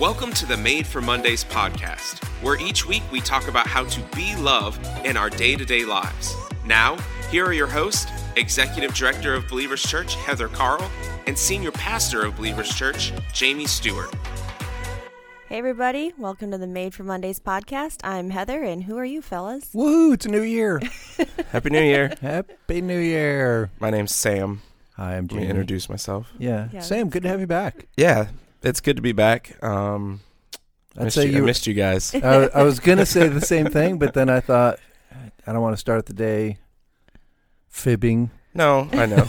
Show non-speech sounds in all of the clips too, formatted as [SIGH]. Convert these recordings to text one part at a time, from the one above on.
Welcome to the Made for Mondays podcast, where each week we talk about how to be love in our day to day lives. Now, here are your hosts, Executive Director of Believers Church, Heather Carl, and Senior Pastor of Believers Church, Jamie Stewart. Hey, everybody. Welcome to the Made for Mondays podcast. I'm Heather, and who are you, fellas? Woohoo! It's a new year. [LAUGHS] Happy New Year. Happy New Year. My name's Sam. Hi, I'm Let me Jamie. introduce myself. Yeah. Yeah, Sam, good to have you back. Yeah, it's good to be back. Um, I I'd missed say you, I missed you guys. [LAUGHS] I, I was gonna say the same thing, but then I thought I don't want to start the day fibbing. No, I know.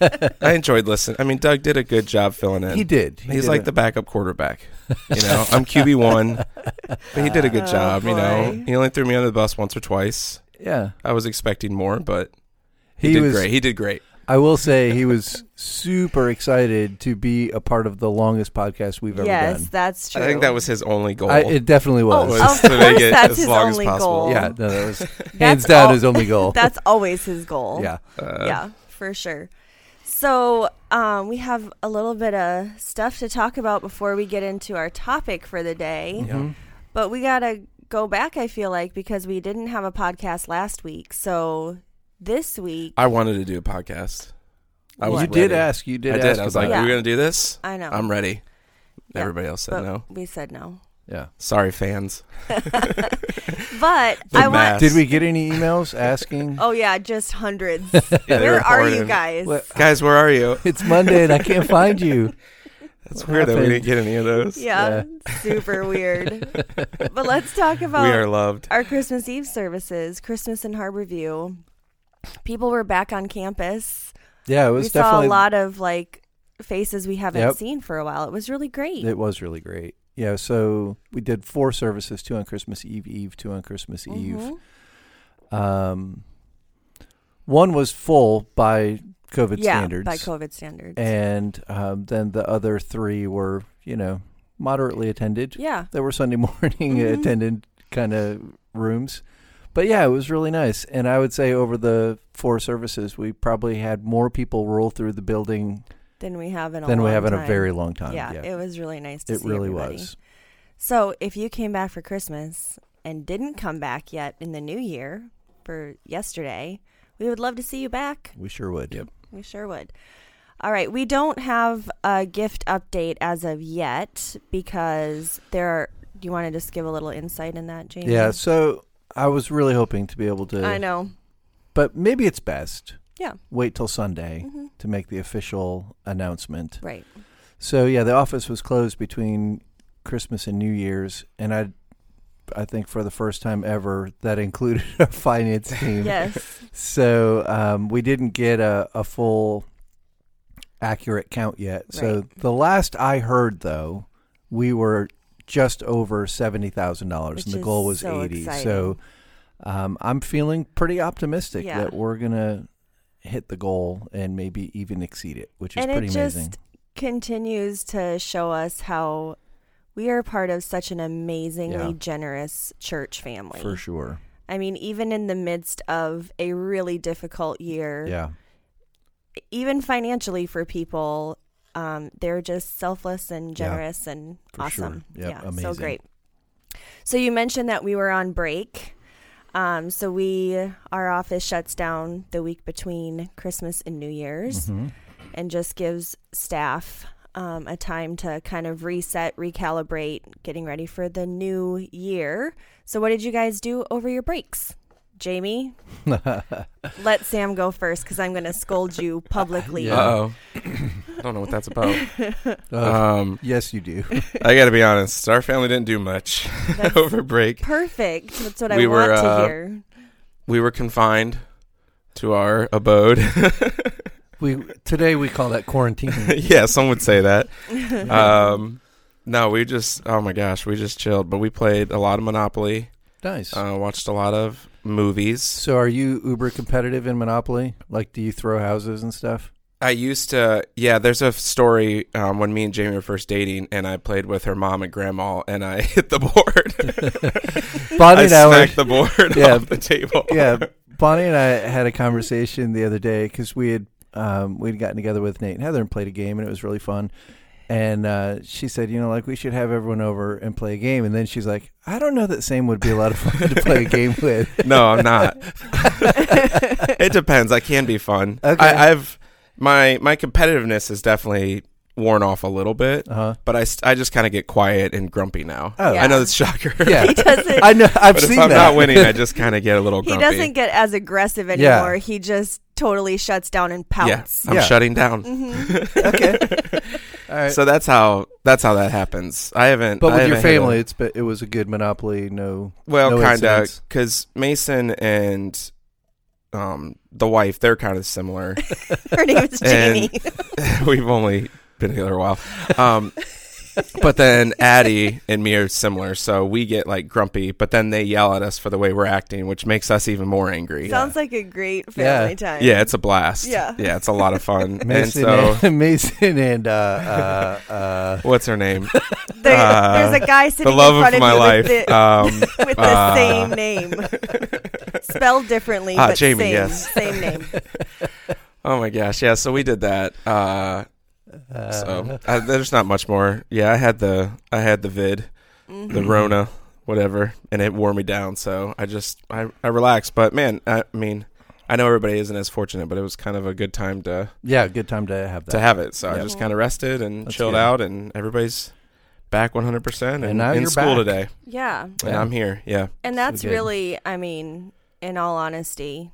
[LAUGHS] I enjoyed listening. I mean, Doug did a good job filling in. He did. He He's did like a- the backup quarterback. You know, [LAUGHS] I'm QB one, but he did a good Oh, job. You know, boy. he only threw me under the bus once or twice. yeah. I was expecting more, but he, He did was. great. He did great. I will say he was super excited to be a part of the longest podcast we've ever yes, done. Yes, that's true. I think that was his only goal. I, it definitely was. was of to make course it that's as his long as only possible. goal. yeah, no, that was [LAUGHS] hands down all- his only goal. [LAUGHS] That's always his goal. yeah. Uh, yeah, for sure. So, um, we have a little bit of stuff to talk about before we get into our topic for the day. Yeah. Mhm. But we got to go back, I feel like, because we didn't have a podcast last week. So, this week, I wanted to do a podcast. I was you did ask. You did I ask. did. I was like, it. Yeah. "We're gonna do this. I know. I'm ready." Yeah, Everybody else said no. we said no. yeah. Sorry, fans. [LAUGHS] But The I want. math. Did we get any emails asking? [LAUGHS] Oh, yeah, just hundreds. [LAUGHS] Yeah, Where are you guys? What- Guys, where are you? It's Monday and I can't find you. That's What weird that we didn't get any of those. Yeah, super weird. But let's talk about we are loved. our Christmas Eve services, Christmas in Harborview. People were back on campus. Yeah, it was We saw definitely a lot of like faces we haven't Yep. seen for a while. It was really great. It was really great. Yeah, so we did four services, two on Christmas Eve, Eve, two on Christmas Eve. Mhm. Um, one was full by COVID yeah, standards, by COVID standards. and um, then the other three were, you know, moderately attended. yeah, There were Sunday [LAUGHS] morning Mhm. attended kind of rooms, but yeah, it was really nice. And I would say over the four services, we probably had more people roll through the building than we have in a than we have in a very long time. yeah, Yeah, it was really nice to it see really everybody. was. So, if you came back for Christmas and didn't come back yet in the new year for yesterday, we would love to see you back. We sure would. Yep. We sure would. All right, we don't have a gift update as of yet because there are. Do you want to just give a little insight in that, Jamie? Yeah, so I was really hoping to be able to. I know. But maybe it's best. Yeah. Wait till Sunday hmm to make the official announcement. Right. So yeah, the office was closed between Christmas and New Year's, and I, I think for the first time ever, that included [LAUGHS] a finance team. Yes. So um, we didn't get a, a full, accurate count yet. So Right. the last I heard, though, we were just over seventy thousand dollars, and the goal was so eighty. exciting. So um, I'm feeling pretty optimistic Yeah. that we're gonna hit the goal and maybe even exceed it, which is and pretty it just amazing. continues to show us how we are part of such an amazingly Yeah. generous church family. For sure. I mean, even in the midst of a really difficult year, Yeah. even financially for people, um, they're just selfless and Yeah, generous and for sure. awesome. Yep, yeah, so great. So you mentioned that we were on break. Um, so we our office shuts down the week between Christmas and New Year's Mhm. and just gives staff um, a time to kind of reset, recalibrate, getting ready for the new year. So, what did you guys do over your breaks? Jamie, [LAUGHS] let Sam go first because I'm going to scold you publicly. Yeah. Uh oh. I don't know what that's about. [LAUGHS] Uh, Um, yes, you do. [LAUGHS] I got to be honest. Our family didn't do much That's over break. perfect. That's what We I were, want to uh, hear. We were confined to our abode. we today we call that quarantine. yeah, some would say that. Um, no, we just. Oh my gosh, we just chilled. But we played a lot of Monopoly. nice. Uh, watched a lot of movies. so, are you uber competitive in Monopoly? Like, do you throw houses and stuff? I used to, yeah. There's a story um, when me and Jamie were first dating, and I played with her mom and grandma, and I [LAUGHS] hit the board. [LAUGHS] Bonnie I and I were, smacked the board [LAUGHS] Yeah. off the table. yeah. Bonnie and I had a conversation the other day because we had um, we'd gotten together with Nate and Heather and played a game, and it was really fun. And uh, she said, you know, like we should have everyone over and play a game. And then she's like, I don't know that Sam would be a lot of fun to play a game [LAUGHS] with. No, I'm not. [LAUGHS] it depends. I can be fun. Okay. I, I've my my competitiveness is definitely worn off a little bit, Uh-huh. but I, st- I just kind of get quiet and grumpy now. Oh. I know that's a shocker. [LAUGHS] Yeah, He doesn't. I know. I've but if seen I'm that. not winning, I just kind of get a little he doesn't get as aggressive Yeah. anymore. He just totally shuts down and yeah, pouts. I'm Yeah. shutting down. okay. All right. So that's how that's how that happens. I haven't. but I with your haven't hit a- family, it's be- it was a good monopoly. No. Well, no kind of, because Mason and um the wife, they're kind of similar. [LAUGHS] Her name is Jamie. [LAUGHS] We've only been together a while. Um, but then Addie and me are similar, so we get like grumpy, but then they yell at us for the way we're acting, which makes us even more angry. Sounds like a great Yeah. family time. yeah, it's a blast. Yeah. yeah, it's a lot of fun. [LAUGHS] and Mason, so, and, [LAUGHS] Mason and uh, uh, uh, what's her name? [LAUGHS] There- Uh, there's a guy sitting the love in front of of, my you life. with the, Um, with the uh, same name, spelled differently, Ah, but Jamie, same, yes. same name. oh my gosh, yeah. So we did that. Uh, uh, so uh, there's not much more. Yeah, I had the I had the vid. Mm-hmm. the Rona, whatever, and it wore me down. So I just I, I relaxed. But man, I mean, I know everybody isn't as fortunate, but it was kind of a good time to yeah, good time to have that. to have it. So I just kind of rested and That's chilled good. out, and everybody's back 100 percent And and now in you're school back. today, Yeah, and Yeah. I'm here. Yeah, and that's good. really, I mean, in all honesty,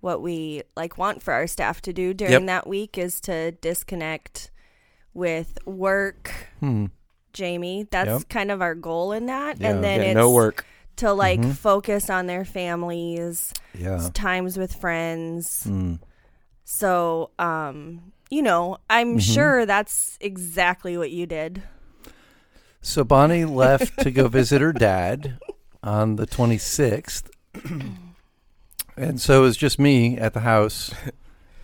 what we like want for our staff to do during Yep. that week is to disconnect with work. Hmm. Jamie, that's Yep. kind of our goal in that, Yeah. and then yeah it's no work. to like Mhm. focus on their families, Yeah. times with friends. Hmm. So, um, you know, I'm Mhm. sure that's exactly what you did. So Bonnie left to go visit her dad on the 26th. [CLEARS THROAT] and so it was just me at the house.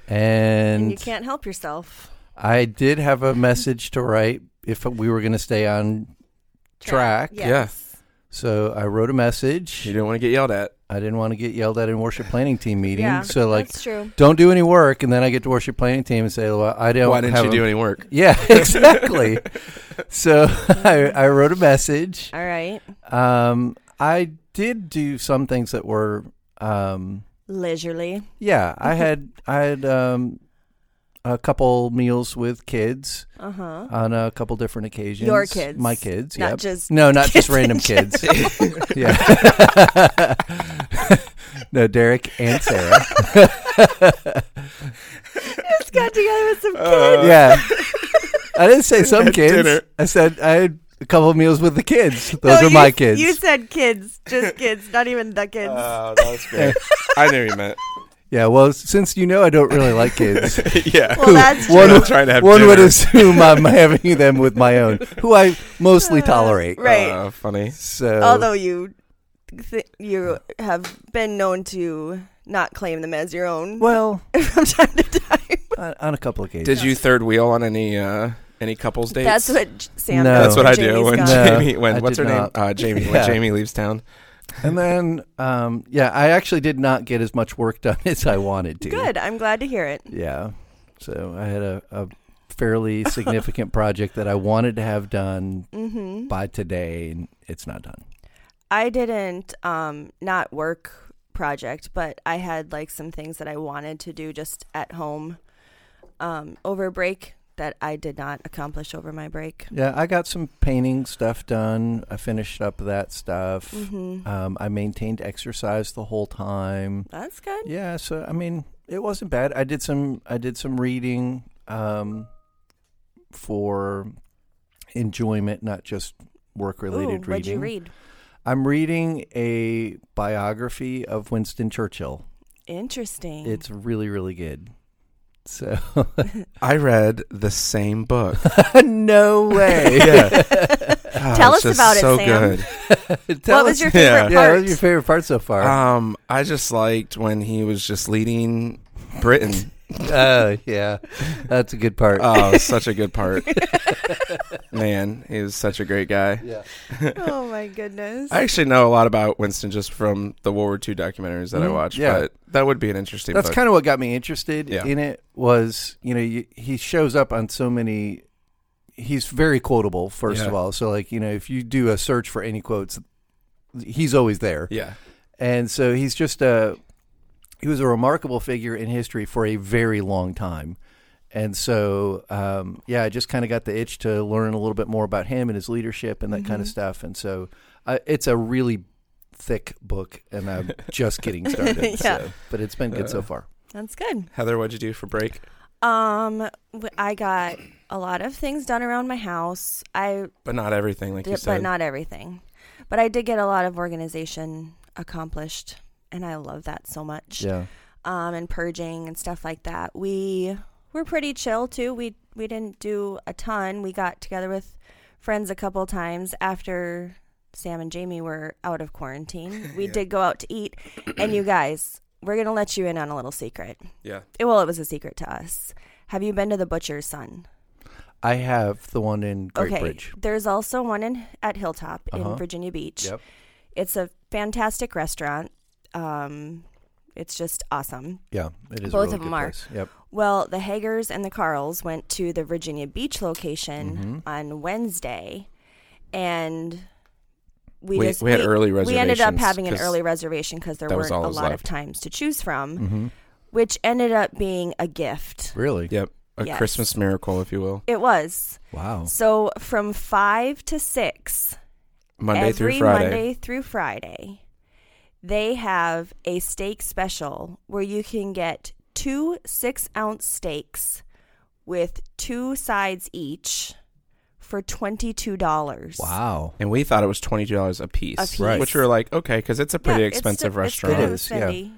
And, [LAUGHS] And, you can't help yourself. I did have a message to write if we were going to stay on track. Yes. So I wrote a message. You didn't want to get yelled at. I didn't want to get yelled at in worship planning team meeting. [LAUGHS] Yeah, so like that's true. don't do any work and then I get to worship planning team and say, "Well, I don't Why didn't have you a- do any work? [LAUGHS] Yeah, exactly. so I, I wrote a message. All right. Um, I did do some things that were, um, Leisurely. yeah. I [LAUGHS] had I had um, a couple meals with kids Uh huh. on a couple different occasions. Your kids. my kids. Not yep. just no, not kids just random kids. [LAUGHS] [LAUGHS] yeah. no, Derek and Sarah. just got together with some kids. Uh, yeah. I didn't say some kids. dinner. I said I had a couple of meals with the kids. [LAUGHS] Those No, are you- my kids. You said kids, just kids, not even the kids. Oh, that was great. [LAUGHS] I knew you meant. yeah. Well, since you know I don't really like kids, [LAUGHS] yeah. well, that's one true. I'm trying to have one would assume I'm having them with my own, who I mostly tolerate. right. Uh, funny. So, Although you, th- you have been known to not claim them as your own well, from time to time. on, on a couple of occasions. Did you third wheel on any uh any couples [LAUGHS] dates? That's what J- Sam. No. That's what when I do Jamie's when gone. Jamie when I what's her did name? not. Uh, Jamie. When Jamie leaves town. And then, um, yeah, I actually did not get as much work done [LAUGHS] as I wanted to. Good. I'm glad to hear it. Yeah. So I had a, a fairly [LAUGHS] significant project that I wanted to have done hmm by today, and it's not done. I didn't um not work project, but I had like some things that I wanted to do just at home um over break that I did not accomplish over my break. Yeah, I got some painting stuff done. I finished up that stuff. hmm Um, I maintained exercise the whole time. That's good. Yeah, so I mean, it wasn't bad. I did some I did some reading um, for enjoyment, not just work related what'd you reading. read? I'm reading a biography of Winston Churchill. Interesting. It's really really good. So [LAUGHS] I read the same book. [LAUGHS] no way. [LAUGHS] yeah. Oh, Tell us just about it, so Sam. good. Tell what was your favorite Yeah. Yeah, what was your favorite part so far? Um, I just liked when he was just leading Britain. Uh, yeah, that's a good part. Oh, such a good part. [LAUGHS] Man, he was such a great guy. yeah. [LAUGHS] oh my goodness. I actually know a lot about Winston just from the World War II documentaries that I Mhm, watched. yeah. But that would be an interesting That's book. kind of what got me interested Yeah. in it. Was you know you, he shows up on so many, he's very quotable. First Yeah. of all, so like you know, if you do a search for any quotes, he's always there. Yeah. And so he's just a he was a remarkable figure in history for a very long time. And so, um, yeah, I just kind of got the itch to learn a little bit more about him and his leadership and that kind of stuff. And so, uh, it's a really thick book, and I'm just getting started. [LAUGHS] Yeah. so, but it's been good so Uh, far. That's good. Heather, what'd you do for break? Um, w- I got a lot of things done around my house. I But not everything, like you said. but not everything. But I did get a lot of organization accomplished, and I love that so much. Yeah. Um, and purging and stuff like that. We were pretty chill too. We we didn't do a ton. We got together with friends a couple times after Sam and Jamie were out of quarantine. [LAUGHS] We Yeah. did go out to eat, and you guys, we're gonna let you in on a little secret. yeah. It, well, it was a secret to us. Have you been to the Butcher's Son? I have the one in Great okay. Bridge. There's also one in at Hilltop Uh-huh. in Virginia Beach. Yep. It's a fantastic restaurant. Um, it's just awesome. Yeah, it is. Both a really of 'em good are. place. Yep. Well, the Hagers and the Carls went to the Virginia Beach location Mhm. on Wednesday, and we, We- just we had early reservations. We ended up having an early reservation because there weren't a lot of times to choose from, hmm which ended up being a gift. Really? Yep. A Yes. Christmas miracle, if you will. It was Wow. so from five to six Monday through Friday. Monday through Friday, they have a steak special where you can get two six ounce steaks with two sides each for twenty two dollars. Wow. And we thought it was twenty two dollars a piece, A piece. Right. which we were like, okay, because it's a pretty expensive restaurant. It is, yeah.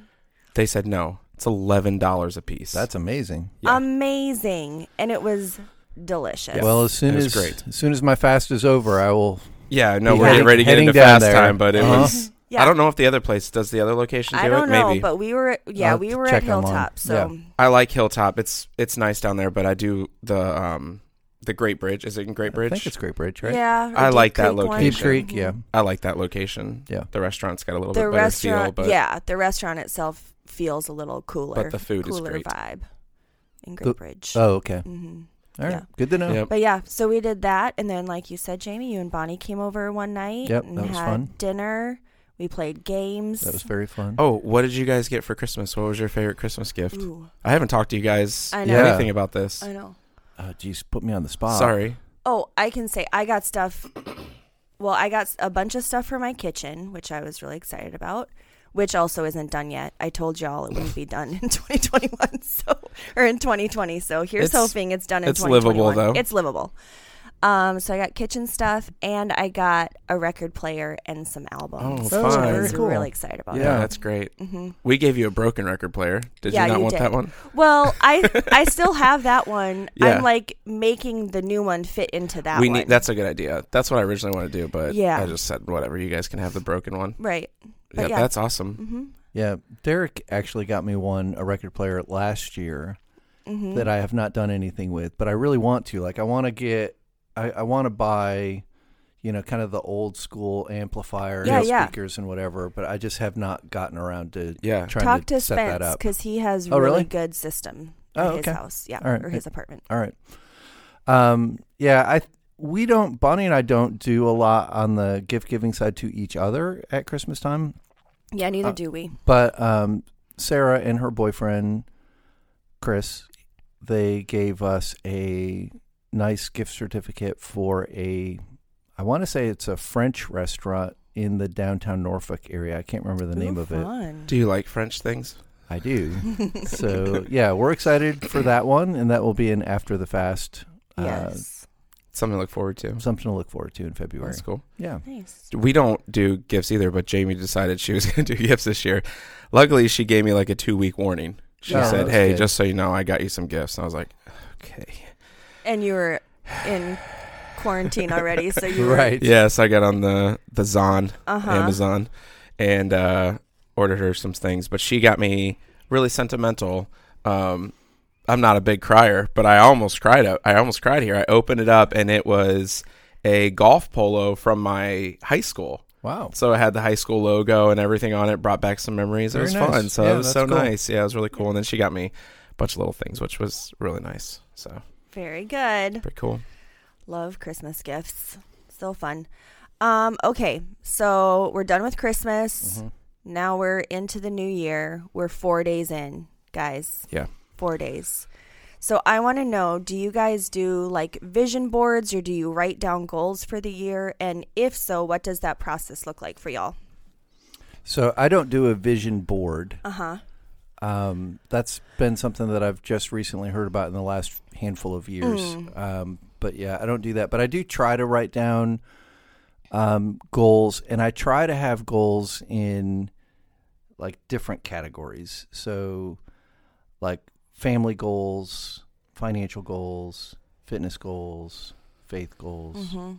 They said no, it's eleven dollars a piece. That's amazing. Yeah. Amazing, and it was delicious. Well, as soon as great. as soon as my fast is over, I will. yeah. No, we're getting ready to get into fast there. time, but it Uh-huh. was. Yeah. I don't know if the other place does the other location do I don't it. know, Maybe but we were yeah I'll we were check at online. Hilltop, so I like Hilltop. It's it's nice down there, but I do the um the Great Bridge. Is it in Great Bridge? I think it's Great Bridge, right? yeah. or I Deep like that Creek one. location. Deep Creek, yeah. I like that location. Yeah. The restaurant's got a little the bit better restaurant feel, but yeah the restaurant itself feels a little cooler But the food is cooler great. vibe in The- Great Bridge Oh, okay. hmm All right. Yeah. Good to know. Yep. but yeah so we did that and then like you said jamie you and bonnie came over one night Yep, and that was had fun. dinner we played games That was very fun. Oh, what did you guys get for Christmas? What was your favorite Christmas gift? Ooh, I haven't talked to you guys I know. Yeah. anything about this. i know Uh, geez, put me on the spot. Sorry. oh i can say i got stuff well i got a bunch of stuff for my kitchen which i was really excited about which also isn't done yet i told y'all it wouldn't be done in [LAUGHS] 2021 so or in 2020 so here's It's- hoping it's done in it's livable, though. it's livable um so i got kitchen stuff and i got a record player and some albums Oh, which fun. i was cool. really excited about Yeah, Yeah. that's great. hmm We gave you a broken record player. Did Yeah, you not you want did. that one? well i i [LAUGHS] still have that one Yeah. i'm like making the new one fit into that we one need. That's a good idea. That's what I originally wanted to do, but Yeah. I just said whatever. You guys can have the broken one. right Yeah, yeah. that's awesome. hmm Yeah, Derek actually got me one a record player last year hmm that I have not done anything with, but I really want to. Like, I want to get, I, I want to buy, you know, kind of the old school amplifier Yeah, and yeah. speakers and whatever. But I just have not gotten around to Yeah. trying talk to, to set that Spence up. because he has Oh, really, really? good system Oh, at his okay. house, yeah, All right. or his apartment. All right. Um, yeah, I we don't Bonnie and I don't do a lot on the gift giving side to each other at Christmas time, Yeah, neither Uh, do we. but um, Sarah and her boyfriend Chris, they gave us a nice gift certificate for a I want to say it's a French restaurant in the downtown Norfolk area. I can't remember the name Ooh, of it. Do you like French things? I do. [LAUGHS] so yeah, we're excited for that one, and that will be an after the fast. Uh, yes, Something to look forward to. something to look forward to in February. That's cool. Yeah. nice. We don't do gifts either, but Jamie decided she was [LAUGHS] going to do gifts this year. Luckily, she gave me like a two week warning. She Oh, said, "Hey, good. just so you know, I got you some gifts." And I was like, "Okay." And you were in quarantine already, so you were Right. Yes, I got on the the Zon Uh huh. Amazon and uh, ordered her some things, but she got me really sentimental. Um, I'm not a big crier, but I almost cried. Out, I almost cried here. I opened it up, and it was a golf polo from my high school. Wow. So it had the high school logo and everything on it. Brought back some memories. Very it was nice. fun. So Yeah, it was so cool. nice. Yeah, it was really cool. And then she got me a bunch of little things, which was really nice. So Very good. pretty cool. Love Christmas gifts. So fun. Um, okay, so we're done with Christmas. Mm-hmm. Now we're into the new year. We're four days in, guys. Yeah. Four days. So I want to know do you guys do like vision boards or do you write down goals for the year? And if so, what does that process look like for y'all? So I don't do a vision board. Uh huh. Um, that's been something that I've just recently heard about in the last handful of years. Mm. Um, but yeah, I don't do that. But I do try to write down um, goals, and I try to have goals in like different categories. So, like family goals, financial goals, fitness goals, faith goals. Mm-hmm.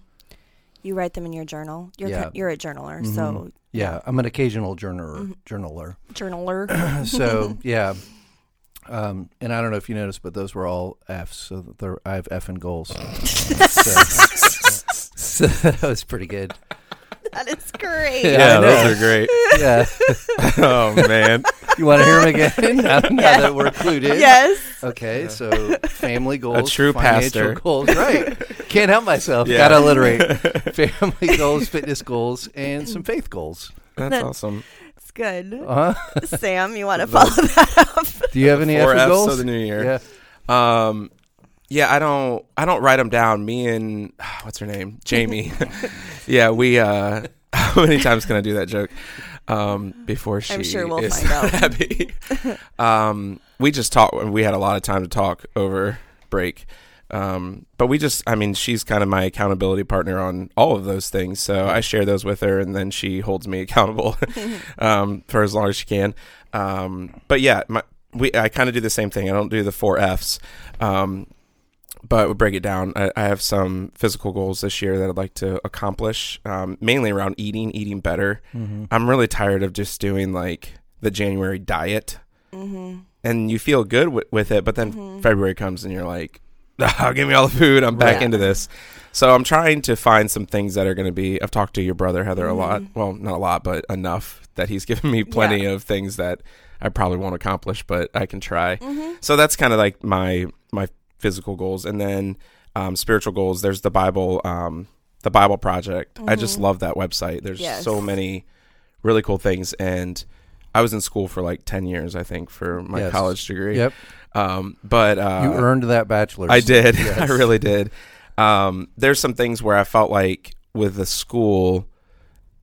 You write them in your journal. You're Yeah. you're a journaler, Mhm. so Yeah, I'm an occasional journaler. Mhm. [CLEARS THROAT] Journaler. journaler. [CLEARS THROAT] so [LAUGHS] yeah, um, and I don't know if you noticed, but those were all Fs. So that they're, I have F in goals. [LAUGHS] so, [LAUGHS] so that was pretty good. that is great. Yeah, Yeah, those are great. Yeah, oh man. You want to hear them again? [LAUGHS] now, now that we're clued in. Yes. Okay, so family goals, true financial pastor. goals, right? [LAUGHS] Can't help myself. Yeah. Gotta alliterate. [LAUGHS] family goals, fitness goals, and some faith goals. That's That- awesome. It's good. Uh huh. Sam, you want to follow that up? Do you have any Four F's goals? of the new year. Yeah. Um, yeah, I don't. I don't write them down. Me and [SIGHS] what's her name, Jamie. yeah, we. uh How many times can I do that joke? Um, before she I'm sure we'll is find out. [LAUGHS] happy. um, we just talked. We had a lot of time to talk over break. Um, but we just, I mean, she's kind of my accountability partner on all of those things. So I share those with her, and then she holds me [LAUGHS] accountable [LAUGHS] um, for as long as she can. Um, but yeah, my, we I kind of do the same thing. I don't do the four Fs, um, but we break it down. I, I have some physical goals this year that I'd like to accomplish, um, mainly around eating, eating better. Mm-hmm. I'm really tired of just doing like the January diet, Mm-hmm. and you feel good w- with it, but then Mhm. February comes and you're like, [LAUGHS] ah, give me all the food. I'm back Right. into this. So I'm trying to find some things that are going to be. I've talked to your brother Heather a lot. Mhm. Well, not a lot, but enough that he's [LAUGHS] given me plenty of things that I probably won't accomplish, but I can try. Mm-hmm. So that's kind of like my my physical goals, and then um, spiritual goals. There's the Bible, um, the Bible Project. I just Mhm. love that website. There's Yes. so many really cool things, and I was in school for like ten years, I think, for my Yes. college degree. Yep. Um, but uh, you earned that bachelor's. I did. [LAUGHS] Yes. I really did. Um, there's some things where I felt like with the school,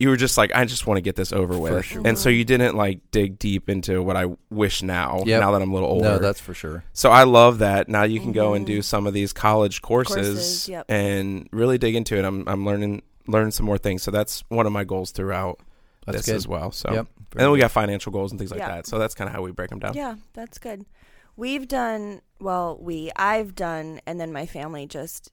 you were just like, I just want to get this over with, sure. and so you didn't like dig deep into what I wish now. Yep. Now that I'm a little older, No, that's for sure. so I love that. Now you can go and Mhm. do some of these college courses, Courses, yep. and really dig into it. I'm I'm learning learning some more things. So that's one of my goals throughout That's this good. as well. So Yep. and then we got financial goals and things like Yeah. that. So that's kind of how we break them down. Yeah, that's good. We've done well. We I've done, and then my family just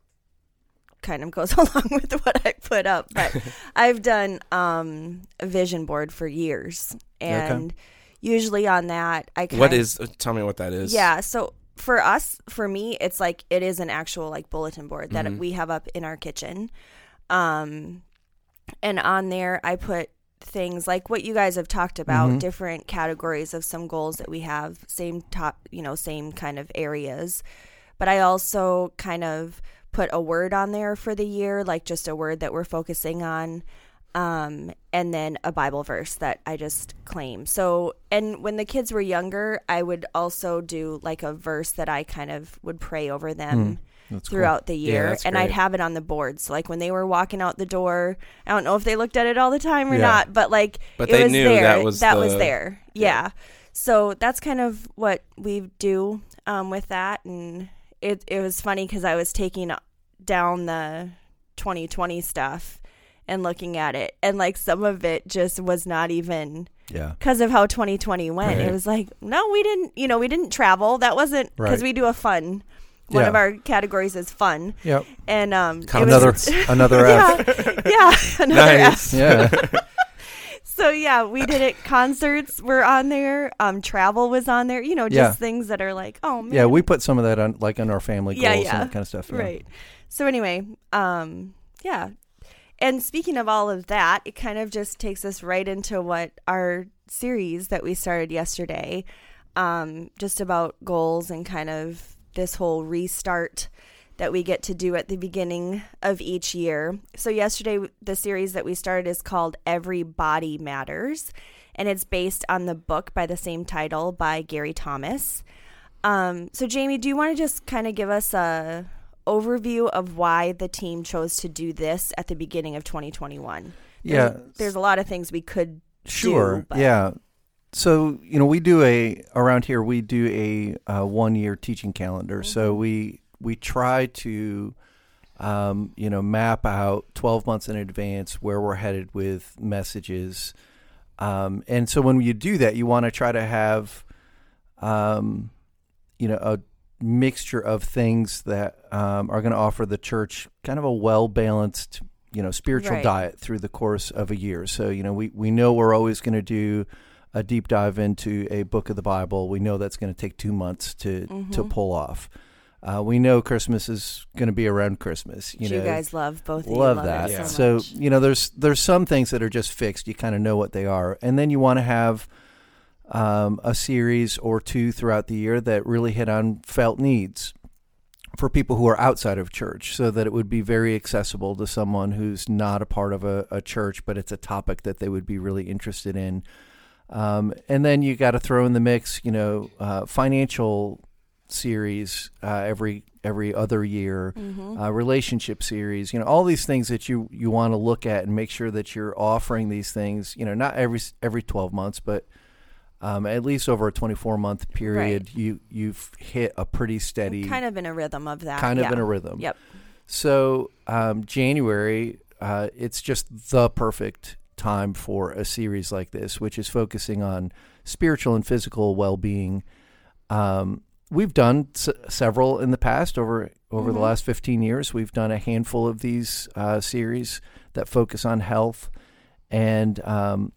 kind of goes [LAUGHS] along with what I put up. But [LAUGHS] I've done um, a vision board for years, and usually on that, I kind What is? Tell me what that is. yeah. So for us, for me, it's like it is an actual like bulletin board that Mhm. we have up in our kitchen. Um, and on there, I put things like what you guys have talked about, Mhm. different categories of some goals that we have, same top, you know, same kind of areas. But I also kind of put a word on there for the year, like just a word that we're focusing on um, and then a Bible verse that I just claim. So, and when the kids were younger, I would also do like a verse that I kind of would pray over them That's cool. throughout the year, that's and I'd have it on the board. So, like when they were walking out the door, I don't know if they looked at it all the time or Yeah. not, but like But it they was knew there. that was that was there. Yeah. Yeah. So that's kind of what we do um, with that, and it it was funny because I was taking down the 2020 stuff and looking at it, and like some of it just was not even Yeah. because of how 2020 went. Right. It was like, no, we didn't, you know, we didn't travel. That wasn't because Right. we do a fun. One Yeah. of our categories is fun, Yep. and um, Another was, another [LAUGHS] F. yeah, yeah, [LAUGHS] another Nice. F. Yeah. [LAUGHS] So yeah, we did it. Concerts were on there. Um, travel was on there. You know, just Yeah. things that are like, oh man, Yeah, we put some of that on like on our family goals Yeah, and that kind of stuff. yeah. right. So anyway, um, yeah. And speaking of all of that, it kind of just takes us right into what our series that we started yesterday, um, just about goals and kind of this whole restart that we get to do at the beginning of each year. So, yesterday, the series that we started is called Every Body Matters, and it's based on the book by the same title by Gary Thomas. Um, so, Jamie, do you want to just kind of give us a overview of why the team chose to do this at the beginning of 2021? Yeah. There's, there's a lot of things we could Sure. do, yeah. So you know, we do a around here. We do a, uh one year teaching calendar. So Mm-hmm. we we try to, um, you know, map out twelve months in advance where we're headed with messages. Um, and so when you do that, you want to try to have, um, you know, a mixture of things that um, are going to offer the church kind of a well balanced, you know, spiritual Right. diet through the course of a year. So you know, we we know we're always going to do a deep dive into a book of the Bible. We know that's going to take two months to to Mhm. pull off. Uh, we know Christmas is going to be around Christmas. You know, you guys love both. Love love that. Yeah. so, So you know, there's there's some things that are just fixed. You kind of know what they are, and then you want to have um, a series or two throughout the year that really hit on felt needs for people who are outside of church, so that it would be very accessible to someone who's not a part of a, a church, but it's a topic that they would be really interested in. Um, and then you got to throw in the mix, you know, uh, financial series uh, every every other year Mhm. uh, relationship series, you know, all these things that you you want to look at and make sure that you're offering these things, you know, not every every 12 months, but um, at least over a 24 month period, you you've hit a pretty steady kind of in a rhythm of that. kind of yeah. in a rhythm. Yep. So um, January, uh, it's just the perfect time for a series like this, which is focusing on spiritual and physical well being. Um, we've done s- several in the past over over the Mhm. last 15 years. We've done a handful of these uh, series that focus on health, and um,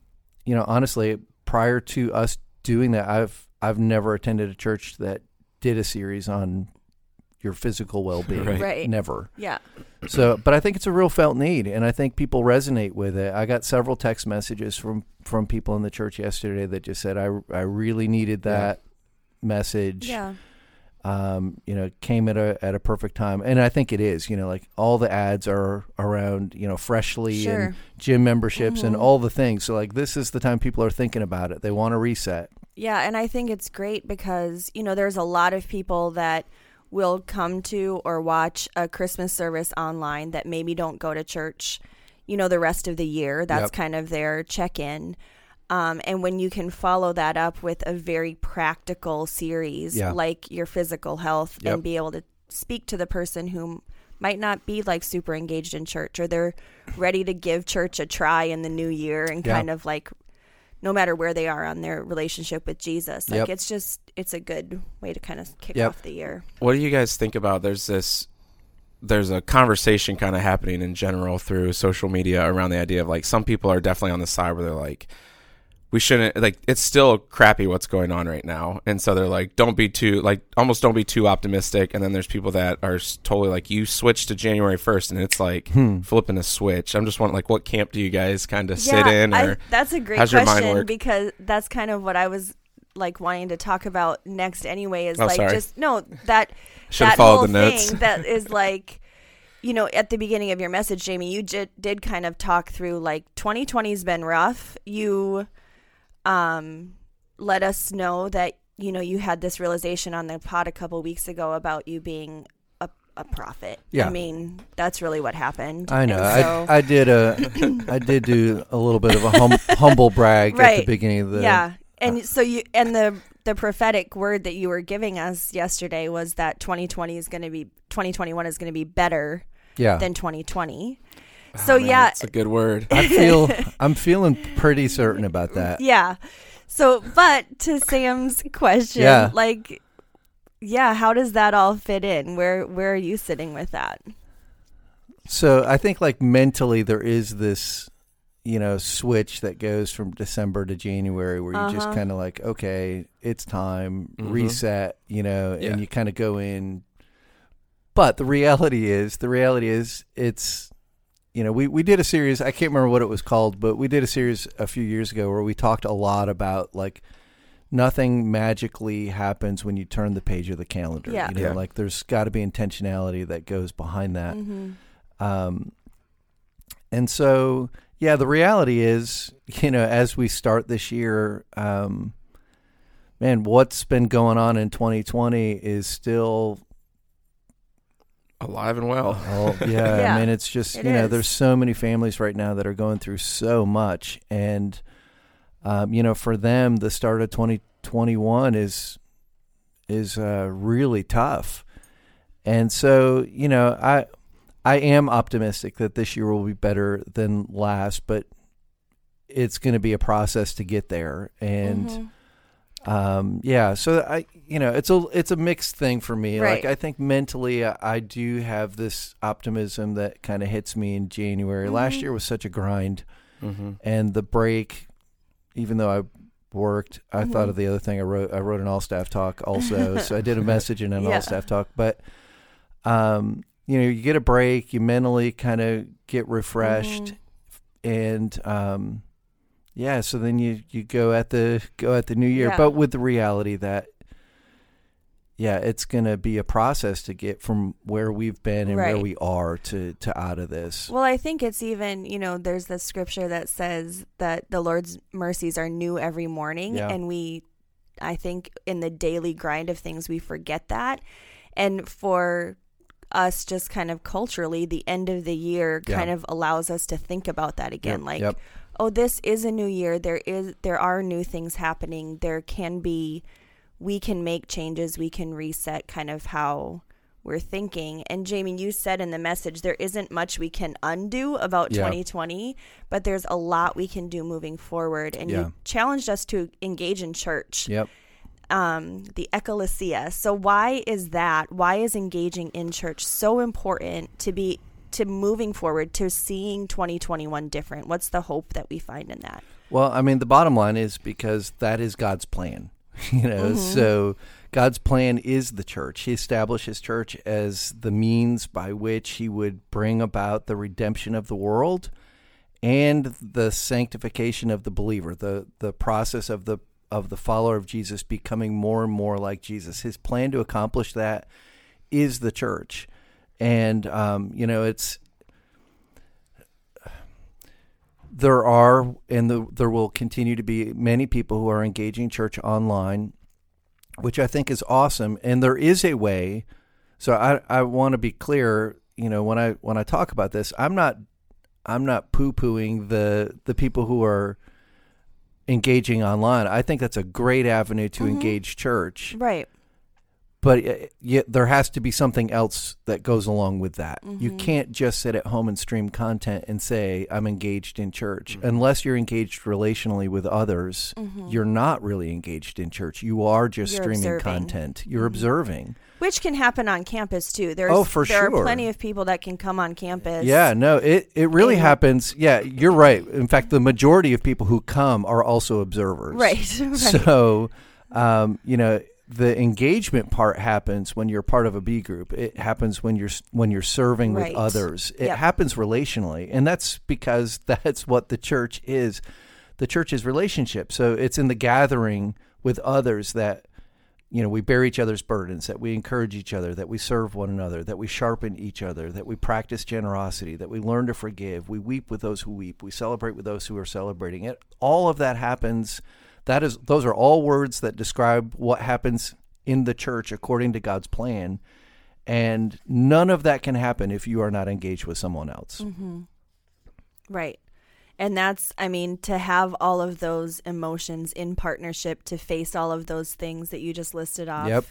you know, honestly, prior to us doing that, I've I've never attended a church that did a series on your physical [LAUGHS] well being. Right. Right. Never. Yeah. So, but I think it's a real felt need, and I think people resonate with it. I got several text messages from from people in the church yesterday that just said, "I I really needed Yeah. Message." Yeah. Um, you know, came at a at a perfect time, and I think it is. You know, like all the ads are around, you know, freshly Sure. and gym memberships and Mhm. all the things. So, like, this is the time people are thinking about it. They want to reset. Yeah, and I think it's great because, you know, there's a lot of people that will come to or watch a Christmas service online that maybe don't go to church, you know, the rest of the year. That's Yep. kind of their check in. Um, and when you can follow that up with a very practical series Yeah. like your physical health Yep. and be able to speak to the person who might not be like super engaged in church or they're ready to give church a try in the new year and Yeah. kind of like no matter where they are on their relationship with Jesus. Like Yep. it's just it's a good way to kind of kick Yep. off the year. What do you guys think about? There's this, there's a conversation kind of happening in general through social media around the idea of like some people are definitely on the side where they're like, we shouldn't like it's still crappy what's going on right now, and so they're like, don't be too like almost don't be too optimistic. And then there's people that are totally like, you switch to January first, and it's like Hmm. flipping a switch. I'm just wondering like, what camp do you guys kind of sit in, I- or that's a great how's your mind question work? because that's kind of what I was like wanting to talk about next anyway is Oh, like sorry. just no that [LAUGHS] should have that followed whole the notes? thing that is like you know at the beginning of your message jamie you j- did kind of talk through like 2020's been rough you um let us know that you know you had this realization on the pod a couple weeks ago about you being a, a prophet Yeah. i mean that's really what happened I know. So- I, I did a, I did do a little bit of a hum, [LAUGHS] humble brag at the beginning of the. yeah and so you and the the prophetic word that you were giving us yesterday was that 2020 is going to be 2021 is going to be better Yeah. than 2020 Oh, so man, yeah it's a good word. [LAUGHS] I feel, I'm feeling pretty certain about that. yeah so but to sam's question Yeah. like yeah how does that all fit in where where are you sitting with that So I think like mentally there is this, you know, switch that goes from December to January where you just Uh-huh. kind of like, okay, it's time, Mhm. reset, you know, Yeah. and you kind of go in. But the reality is, the reality is, it's, you know, we, we did a series, I can't remember what it was called, but we did a series a few years ago where we talked a lot about like nothing magically happens when you turn the page of the calendar. Yeah. You know, Yeah. like there's got to be intentionality that goes behind that. Mhm. Um, and so, yeah, the reality is, you know, as we start this year, um, man, what's been going on in 2020 is still, Alive and well. oh, yeah, Yeah, I mean, it's just, it you know, is. there's so many families right now that are going through so much. And, um, you know, for them, the start of 2021 is, is uh, really tough. And so, you know, I, I am optimistic that this year will be better than last, but it's going to be a process to get there. And Mhm. Um, yeah, so I, you know, it's a it's a mixed thing for me. Like I think mentally, I, I do have this optimism that kind of hits me in January. Last Mhm. year was such a grind, Mm-hmm. and the break, even though I worked, I thought Mhm. of the other thing I wrote. I wrote an all staff talk also, [LAUGHS] so I did a message and an Yeah. all staff talk. But, um, you know, you get a break, you mentally kind of get refreshed, Mhm. and um, yeah, so then you you go at the go at the new year, Yeah. but with the reality that. Yeah, it's going to be a process to get from where we've been and where we are to, to out of this. Well, I think it's even, you know, there's this scripture that says that the Lord's mercies are new every morning. Yeah. And we, I think, in the daily grind of things, we forget that. And for us, just kind of culturally, the end of the year Yeah. kind of allows us to think about that again. Yep, like, yep. Oh, this is a new year. There is, there are new things happening. There can be, we can make changes. We can reset kind of how we're thinking. And Jamie, you said in the message there isn't much we can undo about Yeah. 2020, but there's a lot we can do moving forward. And Yeah. you challenged us to engage in church, Yep. um, the ecclesia. So why is that? Why is engaging in church so important to be to moving forward to seeing 2021 different? What's the hope that we find in that? Well, I mean, the bottom line is because that is God's plan. [LAUGHS] You know, Mhm. so God's plan is the church. He established his church as the means by which he would bring about the redemption of the world and the sanctification of the believer, the the process of the of the follower of Jesus becoming more and more like Jesus. His plan to accomplish that is the church. And um, you know, it's there are and the, there will continue to be many people who are engaging church online which i think is awesome and there is a way so i, I want to be clear you know when i when i talk about this i'm not i'm not poo-pooing the the people who are engaging online i think that's a great avenue to Mhm. engage church Right. But uh, yet there has to be something else that goes along with that. You Mhm. can't just sit at home and stream content and say I'm engaged in church Mhm. unless you're engaged relationally with others. Mhm. You're not really engaged in church. You are just You're streaming observing. content. You're Mhm. observing. Which can happen on campus too. There's Oh, for there sure. are plenty of people that can come on campus. Yeah, no, it it really And- happens. Yeah, you're right. In fact, the majority of people who come are also observers. Right. [LAUGHS] right. So, um, you know, the engagement part happens when you're part of a B group. It happens when you're when you're serving Right. with others. It Yep. happens relationally, and that's because [LAUGHS] that's what the church is. The church is relationship. So it's in the gathering with others that you know we bear each other's burdens, that we encourage each other, that we serve one another, that we sharpen each other, that we practice generosity, that we learn to forgive, we weep with those who weep, we celebrate with those who are celebrating. It all of that happens that is those are all words that describe what happens in the church according to God's plan. And none of that can happen if you are not engaged with someone else. Mm-hmm. Right. And that's, I mean, to have all of those emotions in partnership to face all of those things that you just listed off Yep.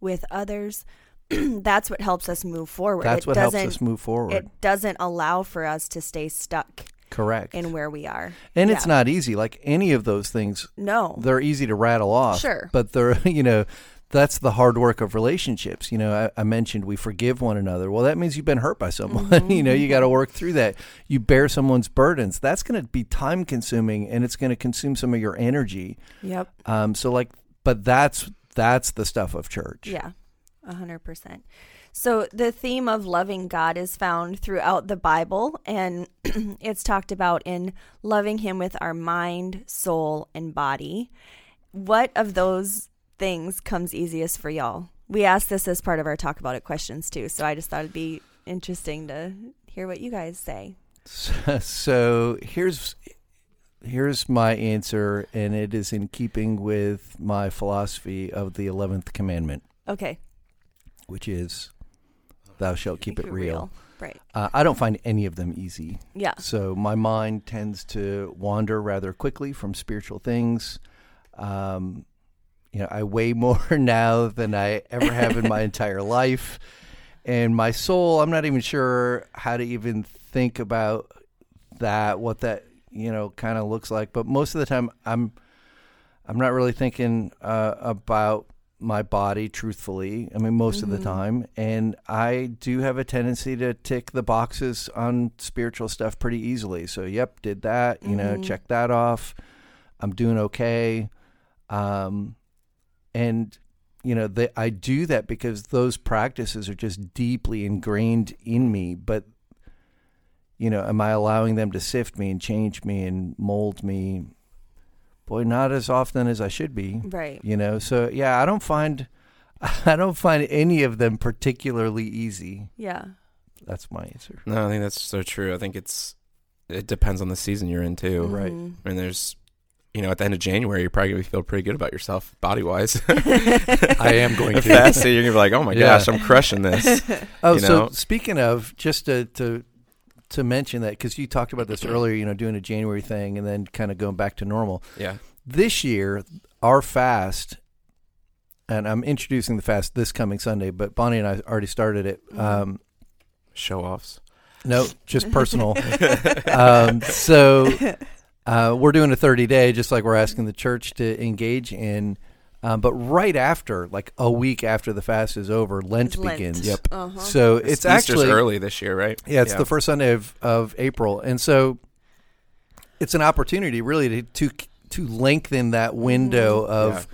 with others, [CLEARS THROAT] that's what helps us move forward. That's it what helps us move forward. It doesn't allow for us to stay stuck Correct. in where we are. and it's not easy. Like any of those things, No. they're easy to rattle off. Sure. But they're, [LAUGHS] you know, that's the hard work of relationships. You know, I, I mentioned we forgive one another. Well, that means you've been hurt by someone. Mm-hmm. [LAUGHS] you know, you got to work through that. You bear someone's burdens. That's going to be time consuming and it's going to consume some of your energy. Yep. Um, so like, but that's that's the stuff of church. Yeah, a hundred percent. So the theme of loving God is found throughout the Bible, and [CLEARS THROAT] it's talked about in loving Him with our mind, soul, and body. what of those things comes easiest for y'all? We asked this as part of our talk about it questions too, so I just thought it'd be interesting to hear what you guys say. So, [LAUGHS] so here's here's my answer, and it is in keeping with my philosophy of the eleventh commandment, Okay. which is, "Thou shalt keep it real." Right. Uh, I don't find any of them easy. Yeah. So my mind tends to wander rather quickly from spiritual things. Um, you know, I weigh [LAUGHS] more now than I ever have in my entire [LAUGHS] life. And my soul, I'm not even sure how to even think about that, what that, you know, kind of looks like. But most of the time, I'm, I'm not really thinking uh, about my body truthfully. I mean, most of the time. And I do have a tendency to tick the boxes on spiritual stuff pretty easily. So, yep, did that, you know, check that off. I'm doing okay. Um, and, you know, the, I do that because those practices are just deeply ingrained in me. But, you know, am I allowing them to sift me and change me and mold me? Boy, not as often as I should be Right. you know so yeah i don't find [LAUGHS] i don't find any of them particularly easy Yeah. that's my answer No, I think that's so true. I think it's it depends on the season you're in too. Right. Mhm. I mean, there's you know at the end of January you're probably gonna feel pretty good about yourself body wise. [LAUGHS] [LAUGHS] i am going to Fasting, you're gonna be like, oh my Yeah. gosh, I'm crushing this. oh you so speaking of just to to to mention that because you talked about this earlier you know doing a january thing and then kind of going back to normal Yeah. this year our fast and i'm introducing the fast this coming sunday but bonnie and i already started it um Show offs. No, just personal. [LAUGHS] um, so uh, we're doing a 30 day, just like we're asking the church to engage in. Um, but right after, like a week after the fast is over, Lent, It's Lent. begins. Yep. Uh-huh. So it's, Easter's actually early this year, right? Yeah, it's the first Sunday of, of April, and so it's an opportunity really to to, to lengthen that window of.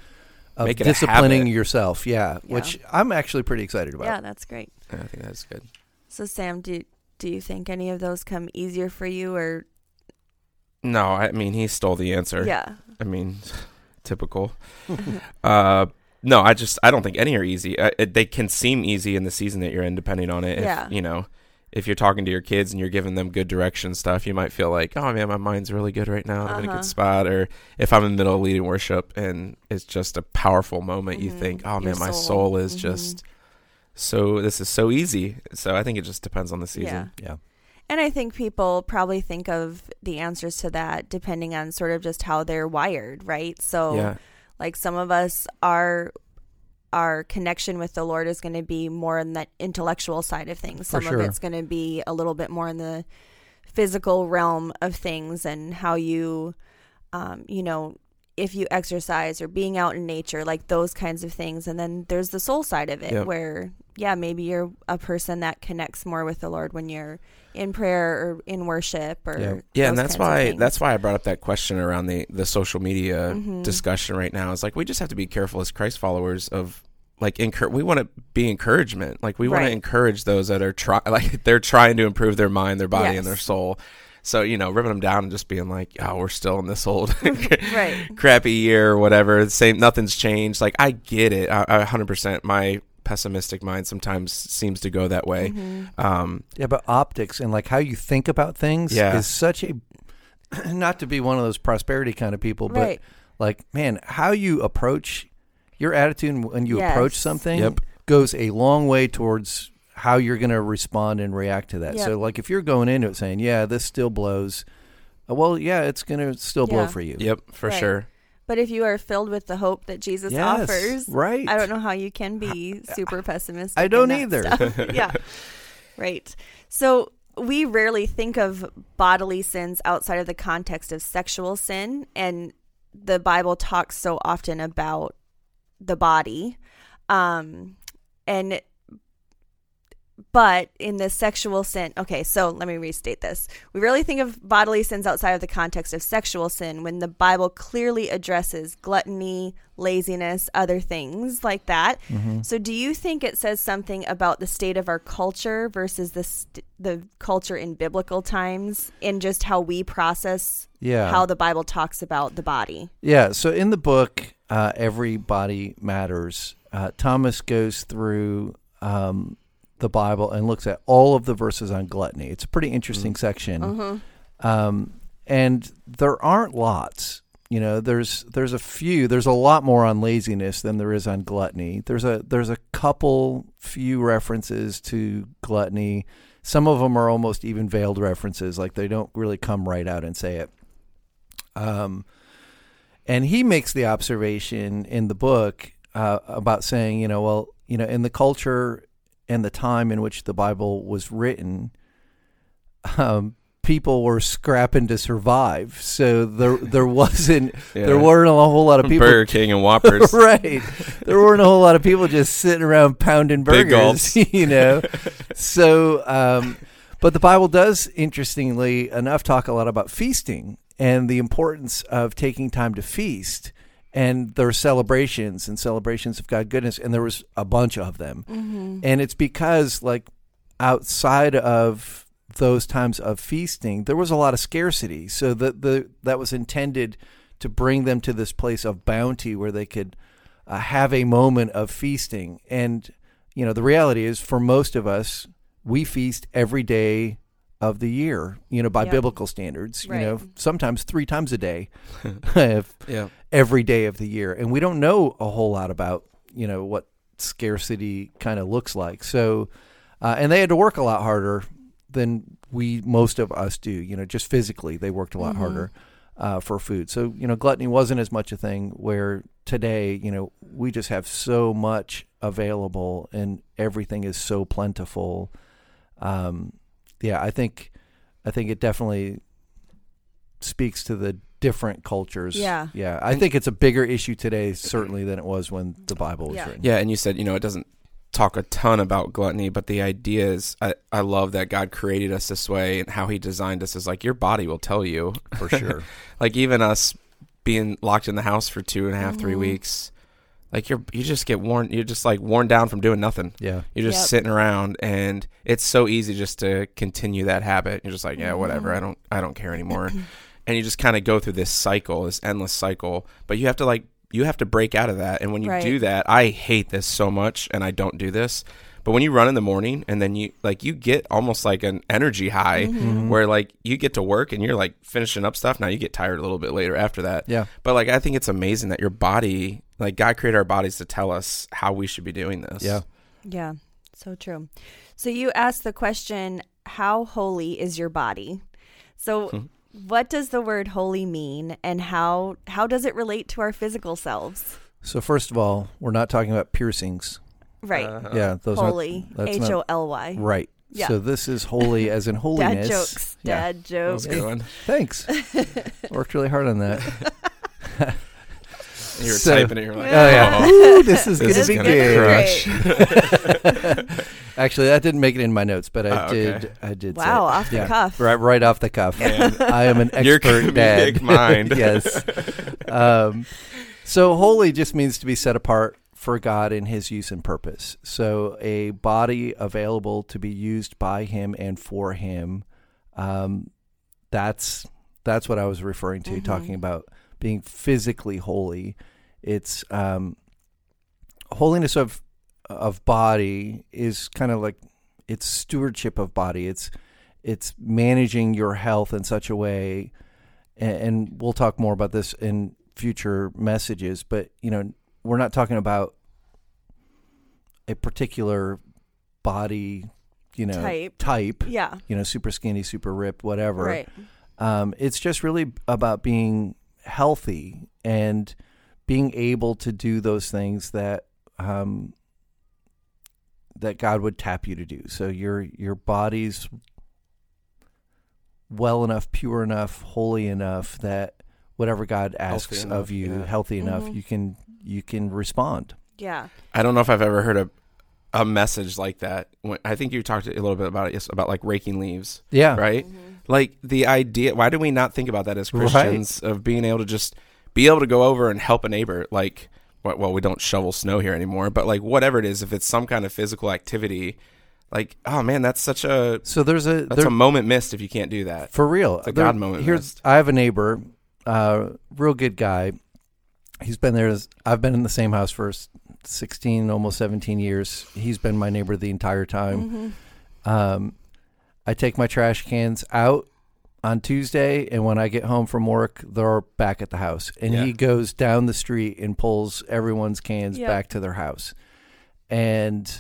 Of Make disciplining yourself, yeah, Yeah. which I'm actually pretty excited about. yeah, that's great. Yeah, I think that's good. So Sam, do do you think any of those come easier for you or No, I mean he stole the answer. yeah. I mean, typical. uh, no, I just I don't think any are easy. Uh, it, they can seem easy in the season that you're in, depending on it. If, Yeah. You know, if you're talking to your kids and you're giving them good direction stuff, you might feel like, oh man, my mind's really good right now. I'm in a Uh-huh. good spot. Or if I'm in the middle of leading worship and it's just a powerful moment, you Mhm. think, oh Your man, my soul. soul is Mhm. just so. This is so easy. So I think it just depends on the season. Yeah. And I think people probably think of the answers to that depending on sort of just how they're wired, right? So Yeah. like some of us are our connection with the Lord is going to be more in that intellectual side of things. Some sure. of it's going to be a little bit more in the physical realm of things and how you um, you know if you exercise or being out in nature like those kinds of things and then there's the soul side of it Yep. where yeah maybe you're a person that connects more with the lord when you're in prayer or in worship or Yeah. Yeah, and that's why that's why I brought up that question around the the social media Mhm. discussion right now. Is like we just have to be careful as Christ followers of like encour- we want to be encouragement. Like we want to encourage those that are try [LAUGHS] like they're trying to improve their mind, their body, Yes. and their soul. So you know, ripping them down and just being like, "Oh, we're still in this old [LAUGHS] right [LAUGHS] crappy year or whatever. Same, nothing's changed." Like I get it, I, I 100%. My pessimistic mind sometimes seems to go that way. Mm-hmm. Um, Yeah, but optics and like how you think about things Yeah. is such a [CLEARS THROAT] not to be one of those prosperity kind of people, but like man, how you approach your attitude when you Yes. approach something Yep. goes a long way towards how you're going to respond and react to that. Yep. So like if you're going into it saying, "Yeah, this still blows." uh, Well, yeah, it's going to still blow Yeah. for you. yep, for Right. sure. but if you are filled with the hope that jesus Yes, offers right. I don't know how you can be super pessimistic. I in don't that either. stuff. [LAUGHS] [LAUGHS] yeah. Right. So we rarely think of bodily sins outside of the context of sexual sin. And the Bible talks so often about the body. Um, and but in the sexual sin, okay, so let me restate this. We rarely think of bodily sins outside of the context of sexual sin when the Bible clearly addresses gluttony, laziness, other things like that. Mm-hmm. So, do you think it says something about the state of our culture versus the st- the culture in biblical times, in just how we process Yeah. how the Bible talks about the body? Yeah. So in the book, uh, Every Body Matters, uh, Thomas goes through um, the Bible and looks at all of the verses on gluttony. It's a pretty interesting section. Mm-hmm. Um, and there aren't lots. You know, there's there's a few. There's a lot more on laziness than there is on gluttony. There's a there's a couple few references to gluttony. Some of them are almost even veiled references, like they don't really come right out and say it. Um, and he makes the observation in the book uh, about saying, you know, well, you know, in the culture and the time in which the Bible was written, um, people were scrapping to survive. So there [LAUGHS] there wasn't Yeah. there weren't a whole lot of people Burger King and Whoppers. [LAUGHS] right. There weren't a whole lot of people just sitting around pounding burgers, [LAUGHS] you know. so, um, but the Bible does, interestingly enough, talk a lot about feasting and the importance of taking time to feast. And there are celebrations and celebrations of God goodness, and there was a bunch of them. And it's because, like, outside of those times of feasting, there was a lot of scarcity. So the, the that was intended to bring them to this place of bounty where they could uh, have a moment of feasting. And you know, the reality is, for most of us, we feast every day of the year. You know, by Yep. biblical standards. Right. You know, sometimes three times a day, [LAUGHS] if- Yeah. every day of the year, and we don't know a whole lot about you know what scarcity kind of looks like. So, uh, and they had to work a lot harder than we most of us do. You know, just physically, they worked a lot harder uh, for food. So, you know, gluttony wasn't as much a thing. Where today, you know, we just have so much available, and everything is so plentiful. Um, yeah, I think, I think it definitely speaks to the different cultures. Yeah. yeah. I think it's a bigger issue today, certainly, than it was when the Bible was Yeah. written. Yeah, and you said, you know, it doesn't talk a ton about gluttony, but the idea is I, I love that God created us this way and how he designed us is like your body will tell you. for sure. [LAUGHS] like even us being locked in the house for two and a half, three mm-hmm. weeks, like you're you just get worn you're just like worn down from doing nothing. Yeah. You're just Yep. sitting around and it's so easy just to continue that habit. You're just like, yeah, whatever. Mm-hmm. I don't I don't care anymore. [CLEARS THROAT] and you just kind of go through this cycle, this endless cycle. But you have to like you have to break out of that. And when you Right. do that, I hate this so much and I don't do this. But when you run in the morning and then you like you get almost like an energy high mm-hmm. Mm-hmm. where like you get to work and you're like finishing up stuff. Now you get tired a little bit later after that. Yeah. But like I think it's amazing that your body like God created our bodies to tell us how we should be doing this. Yeah. Yeah, so true. So you asked the question, how holy is your body? So Hmm. what does the word holy mean and how how does it relate to our physical selves? So first of all, we're not talking about piercings. Right. Uh, yeah, those holy. aren't not- O L Y. right. Yeah. So this is holy as in holiness. [LAUGHS] Dad holiness. jokes. Yeah. Dad That jokes. was a good one. Thanks. [LAUGHS] Worked really hard on that. [LAUGHS] You were So- typing it. You're like, Oh yeah. oh. Ooh, this is This gonna is be gonna good. [LAUGHS] Actually, that didn't make it in my notes, but I Oh, okay. did. I did. Wow, it. off the Yeah. cuff. Right, right off the cuff. Man. [LAUGHS] I am an Your expert dad. comedic [LAUGHS] mind. yes. Um, so holy just means to be set apart for God in His use and purpose. So a body available to be used by Him and for Him. Um, that's that's what I was referring to, Mhm. talking about being physically holy. It's um, holiness of of body is kind of like it's stewardship of body. It's it's managing your health in such a way, and, and we'll talk more about this in future messages. But you know, we're not talking about a particular body, you know, Type. type. Yeah. You know, super skinny, super ripped, whatever. Right. Um, it's just really about being healthy and being able to do those things that um, that God would tap you to do. So your your body's well enough, pure enough, holy enough that whatever God asks enough, of you, yeah. healthy enough, Mhm. you can you can respond. Yeah. I don't know if I've ever heard a a message like that. When, I think you talked a little bit about it, yes, about like raking leaves, Yeah. right? Like the idea. Why do we not think about that as Right. Christians of being able to just be able to go over and help a neighbor? Like, well, well, we don't shovel snow here anymore, but like whatever it is, if it's some kind of physical activity, like oh man, that's such a So there's a that's there, a moment missed if you can't do that. For real. It's a There- God moment Here's missed. I have a neighbor, uh, real good guy, He's been there. as- I've been in the same house for 16, almost 17 years. He's been my neighbor the entire time. Um, I take my trash cans out on Tuesday, and when I get home from work, they're back at the house. And Yeah. he goes down the street and pulls everyone's cans Yep. back to their house. And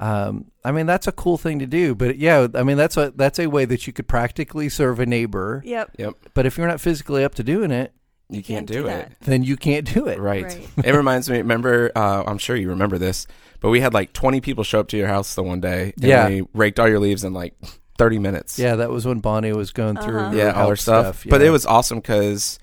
um, I mean that's a cool thing to do, but yeah, I mean that's a that's a way that you could practically serve a neighbor. Yep. Yep. But if you're not physically up to doing it, You, can't can't, do do, that. it. then you can't do it. Right. Right. [LAUGHS] it reminds me. Remember? Uh, I'm sure you remember this, but we had like 20 people show up to your house the one day. And Yeah. We raked all your leaves in like 30 minutes. Yeah, that was when Bonnie was going through Uh-huh. her yeah, all her stuff. yeah. But it was awesome because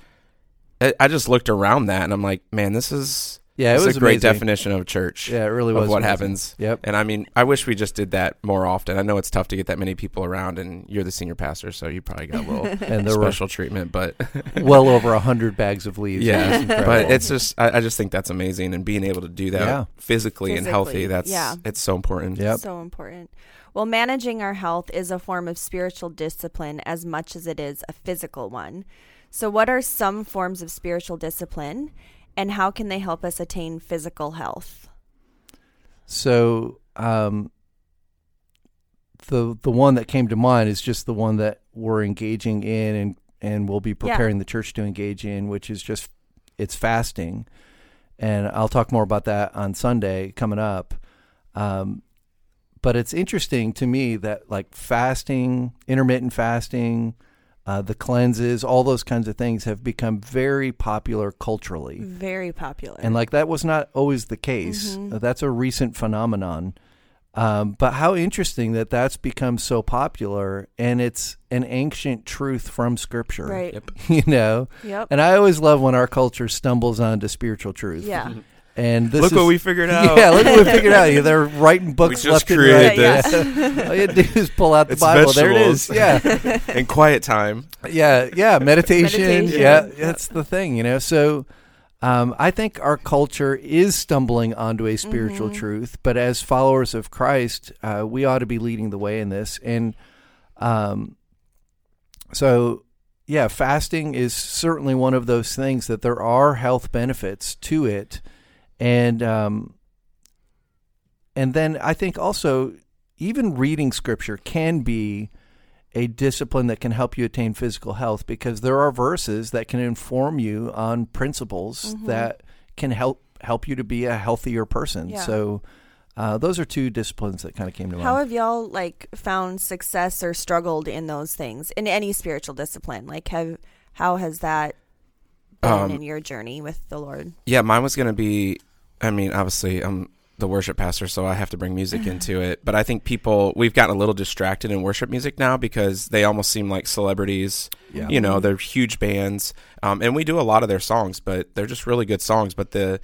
I, I just looked around that and I'm like, man, this is yeah, it this was is a great amazing. definition of church. Yeah, it really of was what amazing. happens. Yep. And I mean, I wish we just did that more often. I know it's tough to get that many people around, and you're the senior pastor, so you probably got a little [LAUGHS] And there were special treatment. But [LAUGHS] well over a hundred bags of leaves. Yeah, but it's just I, I just think that's amazing, and being able to do that Yeah. physically, and healthy. That's yeah. it's so important. Yeah, So important. Well, managing our health is a form of spiritual discipline as much as it is a physical one. So, what are some forms of spiritual discipline, and how can they help us attain physical health? So um, the the one that came to mind is just the one that we're engaging in and and we'll be preparing the church to engage in, which is just it's fasting. And I'll talk more about that on Sunday coming up. Um, but it's interesting to me that like fasting, intermittent fasting, uh, the cleanses, all those kinds of things have become very popular culturally. Very popular. And like that was not always the case. Mhm. Uh, That's a recent phenomenon. Um, but how interesting that that's become so popular, and it's an ancient truth from Scripture. right. Yep. [LAUGHS] You know, Yep. and I always love when our culture stumbles onto spiritual truth. Yeah. [LAUGHS] And this Look is, what we figured [LAUGHS] out. Yeah, look what we figured out. Yeah, They're writing books we just left and created right. this. Yeah. [LAUGHS] All you do is pull out the It's Bible. There it is. Yeah. [LAUGHS] and quiet time. yeah, yeah, meditation. Meditation. Yeah, Yep. that's the thing, you know. So, um, I think our culture is stumbling onto a spiritual Mhm. truth, but as followers of Christ, uh, we ought to be leading the way in this. And um, so, yeah, fasting is certainly one of those things that there are health benefits to it, and um, and then I think also even reading scripture can be a discipline that can help you attain physical health because there are verses that can inform you on principles Mhm. that can help help you to be a healthier person. Yeah. So uh, those are two disciplines that kind of came to How mind. How have y'all like found success or struggled in those things in any spiritual discipline? Like, have how has that been Um, in your journey with the Lord? Yeah, mine was going to be. I mean, obviously, I'm the worship pastor, so I have to bring music into it. But I think people we've gotten a little distracted in worship music now because they almost seem like celebrities. Yeah. You know, they're huge bands, um, and we do a lot of their songs, but they're just really good songs. But the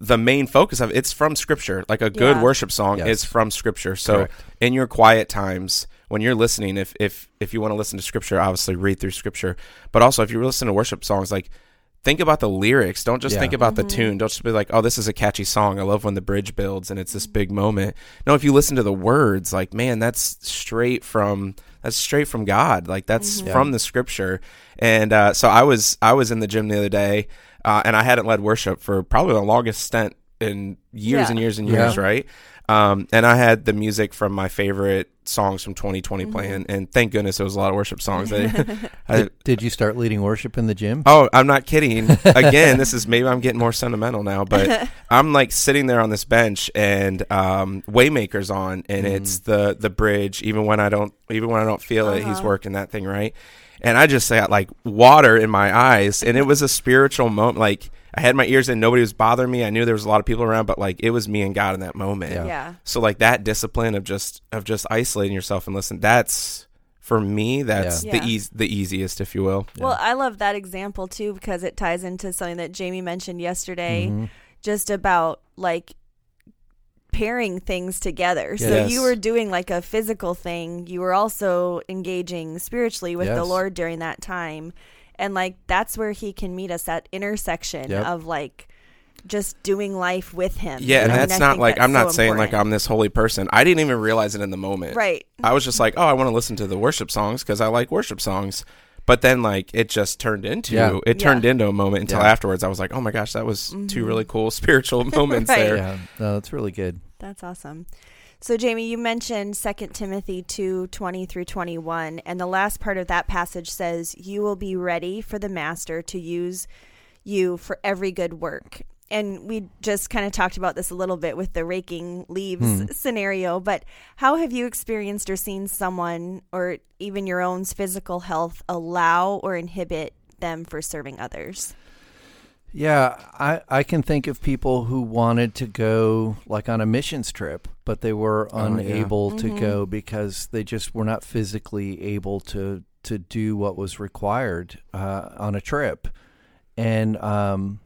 the main focus of it's from scripture. Like a good Yeah. worship song Yes. is from scripture. So Correct. in your quiet times when you're listening, if if if you want to listen to scripture, obviously read through scripture. But also if you listen to worship songs, like think about the lyrics. Don't just Yeah. think about Mhm. the tune. Don't just be like, oh, this is a catchy song. I love when the bridge builds and it's this big moment. No, if you listen to the words, like man, that's straight from that's straight from God. Like that's Mhm. from the scripture. And uh, so I was I was in the gym the other day, uh, and I hadn't led worship for probably the longest stint in years Yeah. and years and Yeah. years, right? Um, and I had the music from my favorite songs from 2020 Mhm. playing, and thank goodness it was a lot of worship songs. I, [LAUGHS] I, did, did you start leading worship in the gym? oh, I'm not kidding. [LAUGHS] Again, this is maybe I'm getting more sentimental now, but [LAUGHS] I'm like sitting there on this bench and um, Waymaker's on, and Mm. it's the the bridge. Even when I don't, even when I don't feel it, he's Uh-huh. working that thing right. And I just got like water in my eyes, and it was a spiritual moment. Like I had my ears in, nobody was bothering me. I knew there was a lot of people around, but like it was me and God in that moment. Yeah. yeah. So like that discipline of just of just isolating yourself and listen. That's for me. That's Yeah. the eas the easiest, if you will. Well, I love that example too because it ties into something that Jamie mentioned yesterday, Mhm. just about like pairing things together. So Yes. you were doing like a physical thing, you were also engaging spiritually with the Lord during that time. And like that's where he can meet us that intersection Yep. of like just doing life with him. Yeah, and I mean, that's not like that's I'm not so saying like. I'm this holy person. I didn't even realize it in the moment. Right. I was just like, oh, I want to listen to the worship songs because I like worship songs. But then like it just turned into Yeah. it turned Yeah. into a moment until Yeah. afterwards I was like, oh my gosh, that was two mm-hmm. really cool [LAUGHS] spiritual [LAUGHS] moments Right. there. Yeah, no, that's really good. That's awesome. So Jamie, you mentioned 2 Timothy 2, 20 through 21, and the last part of that passage says, You will be ready for the master to use you for every good work. And we just kind of talked about this a little bit with the raking leaves scenario, but how have you experienced or seen someone or even your own physical health allow or inhibit them for serving others? Yeah, I, I can think of people who wanted to go like on a missions trip, but they were Oh, yeah. unable to Mhm. go because they just were not physically able to to do what was required uh, on a trip, and um,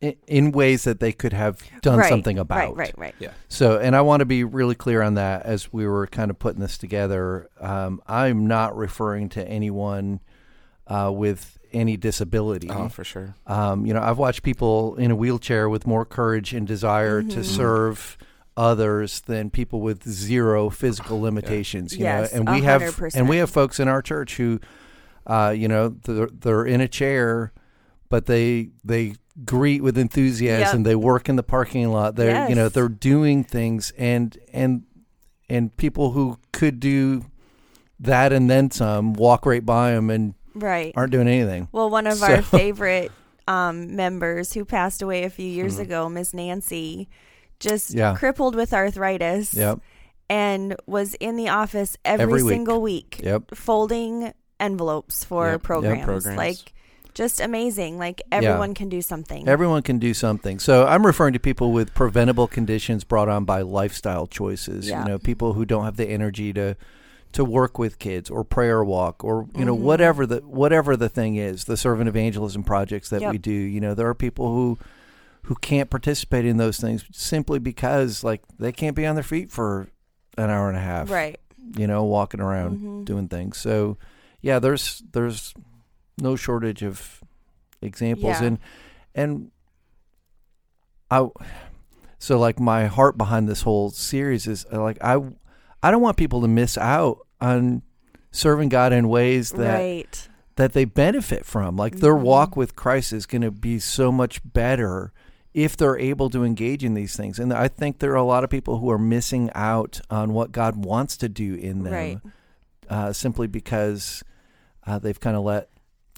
in, in ways that they could have done right, something about. Right, right, right. Yeah. So, and I want to be really clear on that as we were kind of putting this together. Um, I'm not referring to anyone uh, with any disability. Oh, for sure. Um, you know, I've watched people in a wheelchair with more courage and desire to Mhm. serve others than people with zero physical limitations. You Yes, know, and we have 100%. and we have folks in our church who, uh, you know, they're, they're in a chair, but they they greet with enthusiasm. Yep. They work in the parking lot. They're you know they're doing things and and and people who could do that and then some walk right by them and Right. aren't doing anything. Well, one of our [LAUGHS] favorite um, members who passed away a few years Mhm. ago, Miss Nancy, just Yeah. crippled with arthritis Yep. and was in the office every, Every week. single week Yep. folding envelopes for Yep. Yep, programs. programs. Like, just amazing. Like, everyone can do something. Everyone can do something. So I'm referring to people with preventable conditions brought on by lifestyle choices. Yeah. You know, people who don't have the energy to to work with kids or prayer walk or you know Mhm. whatever the whatever the thing is. The servant evangelism projects that Yep. we do. You know, there are people who who can't participate in those things simply because like they can't be on their feet for an hour and a half. right. You know, walking around Mhm. doing things. So yeah, there's there's no shortage of examples Yeah. and and I so like my heart behind this whole series is uh, like I I don't want people to miss out on serving God in ways that right. that they benefit from. Like their Mhm. walk with Christ is going to be so much better if they're able to engage in these things. And I think there are a lot of people who are missing out on what God wants to do in them Right. uh, simply because uh, they've kind of let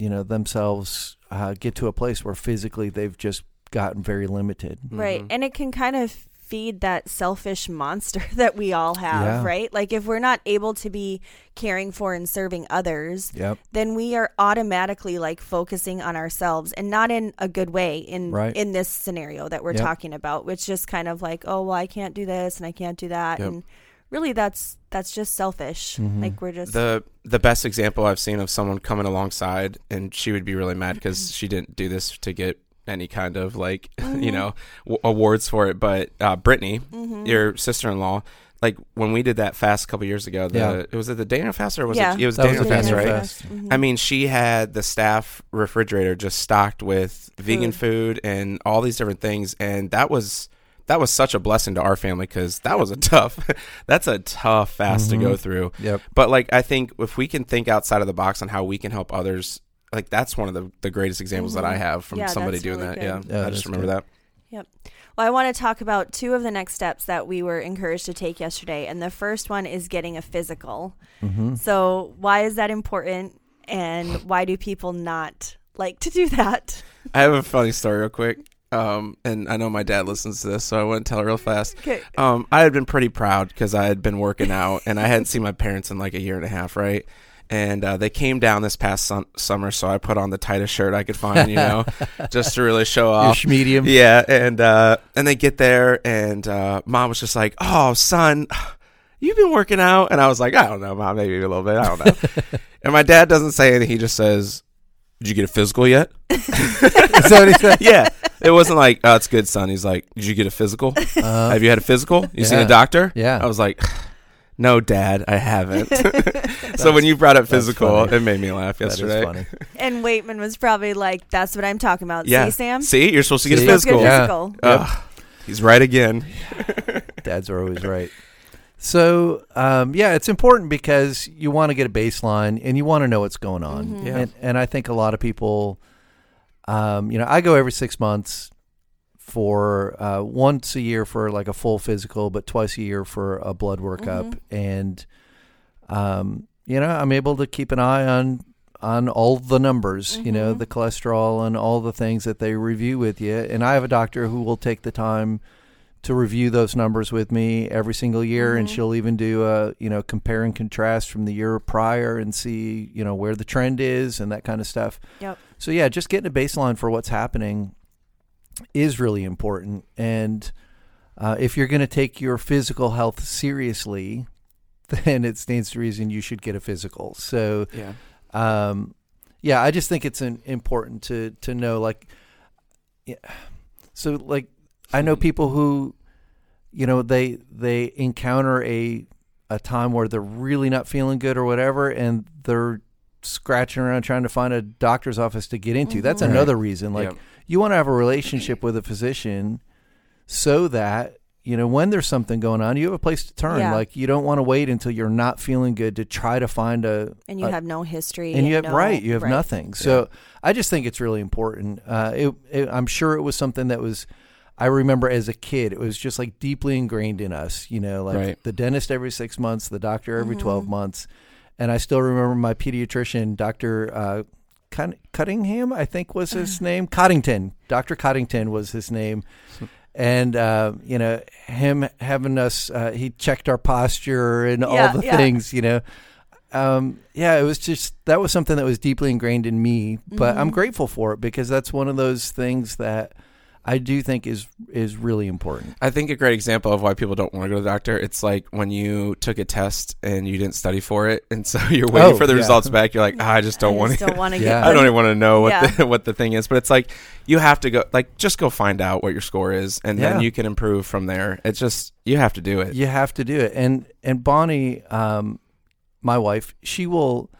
you know themselves uh, get to a place where physically they've just gotten very limited. Right. Mhm. And it can kind of feed that selfish monster [LAUGHS] that we all have, Yeah. right? Like if we're not able to be caring for and serving others, Yep. then we are automatically like focusing on ourselves and not in a good way in Right. in this scenario that we're Yep. talking about, which just kind of like, oh, well, I can't do this and I can't do that Yep. and really that's that's just selfish. Mhm. Like we're just the the best example I've seen of someone coming alongside, and she would be really mad because she didn't do this to get any kind of like [LAUGHS] you know w- awards for it. But uh, Brittany, Mhm. your sister in law, like when we did that fast a couple years ago, the Yeah. it was it the Daniel fast or was Yeah. it it was That was Daniel the fast Daniel right? Fast. Mhm. I mean, she had the staff refrigerator just stocked with vegan food and all these different things, and that was that was such a blessing to our family because that was a tough [LAUGHS] that's a tough fast Mhm. to go through. Yep. But like, I think if we can think outside of the box on how we can help others, like that's one of the, the greatest examples that I Mhm. have from Yeah, somebody doing really that. good. Yeah, Yeah, I just remember good. that. Yep. Well, I want to talk about two of the next steps that we were encouraged to take yesterday. And the first one is getting a physical. hmm So, why is that important? And why do people not like to do that? I have a funny story, real quick. Um, and I know my dad listens to this, so I want to tell it real fast. Okay. Um, I had been pretty proud because I had been working out, and I hadn't seen my parents in like a year and a half, right? And uh, they came down this past sun- summer, so I put on the tightest shirt I could find, you know, [LAUGHS] just to really show Your off. medium. Yeah, and uh, and they get there, and uh, mom was just like, "Oh, son, [SIGHS] you've been working out," and I was like, "I don't know, mom, maybe a little bit, I don't know." [LAUGHS] and my dad doesn't say anything; he just says, "Did you get a physical yet?" [LAUGHS] Is that what he said? yeah, it wasn't like, "Oh, it's good, son." He's like, "Did you get a physical? Uh, Have you had a physical? You seen Yeah. a doctor?" Yeah. I was like. No, Dad, I haven't. [LAUGHS] so when you brought up physical, funny. it made me laugh that is yesterday. funny. And Waitman was probably like, "That's what I'm talking about." Yeah. See, Sam? See, you're supposed to get See? a Let's get physical. Yeah. physical. Ugh, he's right again. [LAUGHS] Dads are always right. So um, yeah, it's important because you want to get a baseline and you want to know what's going on. Mhm. Yeah. And, and I think a lot of people, um, you know, I go every six months for uh, once a year for like a full physical, but twice a year for a blood workup, Mhm. and um, you know, I'm able to keep an eye on on all the numbers, you know, Mhm. the cholesterol and all the things that they review with you. And I have a doctor who will take the time to review those numbers with me every single year and Mhm. she'll even do a you know compare and contrast from the year prior and see you know where the trend is and that kind of stuff Yep. So yeah just getting a baseline for what's happening is really important. And uh, if you're going to take your physical health seriously [LAUGHS] then it stands to reason you should get a physical. So Yeah. um, yeah, I just think it's an, important to to know like, yeah, so like I know people who, you know, they they encounter a a time where they're really not feeling good or whatever, and they're scratching around trying to find a doctor's office to get into. That's Mhm. Right. another reason. Like Yep. you want to have a relationship with a physician so that you know when there's something going on you have a place to turn Yeah. like you don't want to wait until you're not feeling good to try to find a And you a- have no history. and you have no- right you have right. nothing so i just think it's really important uh, it, it, i'm sure it was something that was i remember as a kid it was just like deeply ingrained in us you know like Right. the dentist every six months the doctor every Mhm. 12 months and i still remember my pediatrician dr uh, cuttingham i think was his [SIGHS] name coddington dr coddington was his name and uh, you know him having us uh, he checked our posture and Yeah, all the yeah. things you know um, yeah it was just that was something that was deeply ingrained in me but i'm Mhm. grateful for it because that's one of those things that i do think is is really important I think a great example of why people don't want to go to the doctor. It's like when you took a test and you didn't study for it, and so [LAUGHS] you're waiting Oh, for the yeah. results back. You're like, ah, I just don't want to. don't want [LAUGHS] to Yeah. I don't even want to know what Yeah. the, [LAUGHS] what the thing is. But it's like you have to go, like, just go find out what your score is, and then you can improve from there. It's just you have to do it. you have to do it and and bonnie um, my wife she will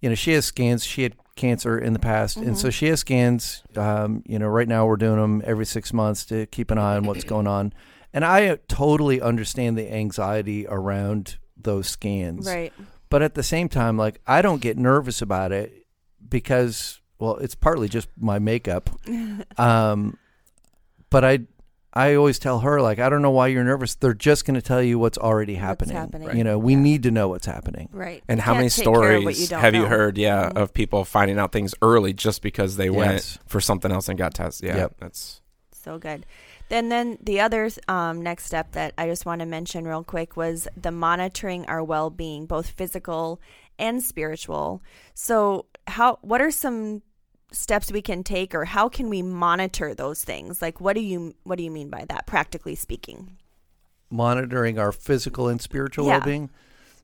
you know she has scans she had cancer in the past and so Mhm. she has scans um, you know right now we're doing them every six months to keep an eye on what's going on and i totally understand the anxiety around those scans Right. but at the same time like i don't get nervous about it because well it's partly just my makeup [LAUGHS] um, but i i always tell her like i don't know why you're nervous they're just going to tell you what's already happening, happening. you know we Yeah. need to know what's happening Right. And You how many take care of what stories don't have you heard? Yeah, Mhm. of people finding out things early just because they went for something else and got tested. Yeah, Yep. that's So good. Then, then the other um, next step that I just want to mention real quick was the monitoring our well-being, both physical and spiritual. So, how? What are some steps we can take, or how can we monitor those things? Like, what do you what do you mean by that, practically speaking? monitoring our physical and spiritual Yeah. well-being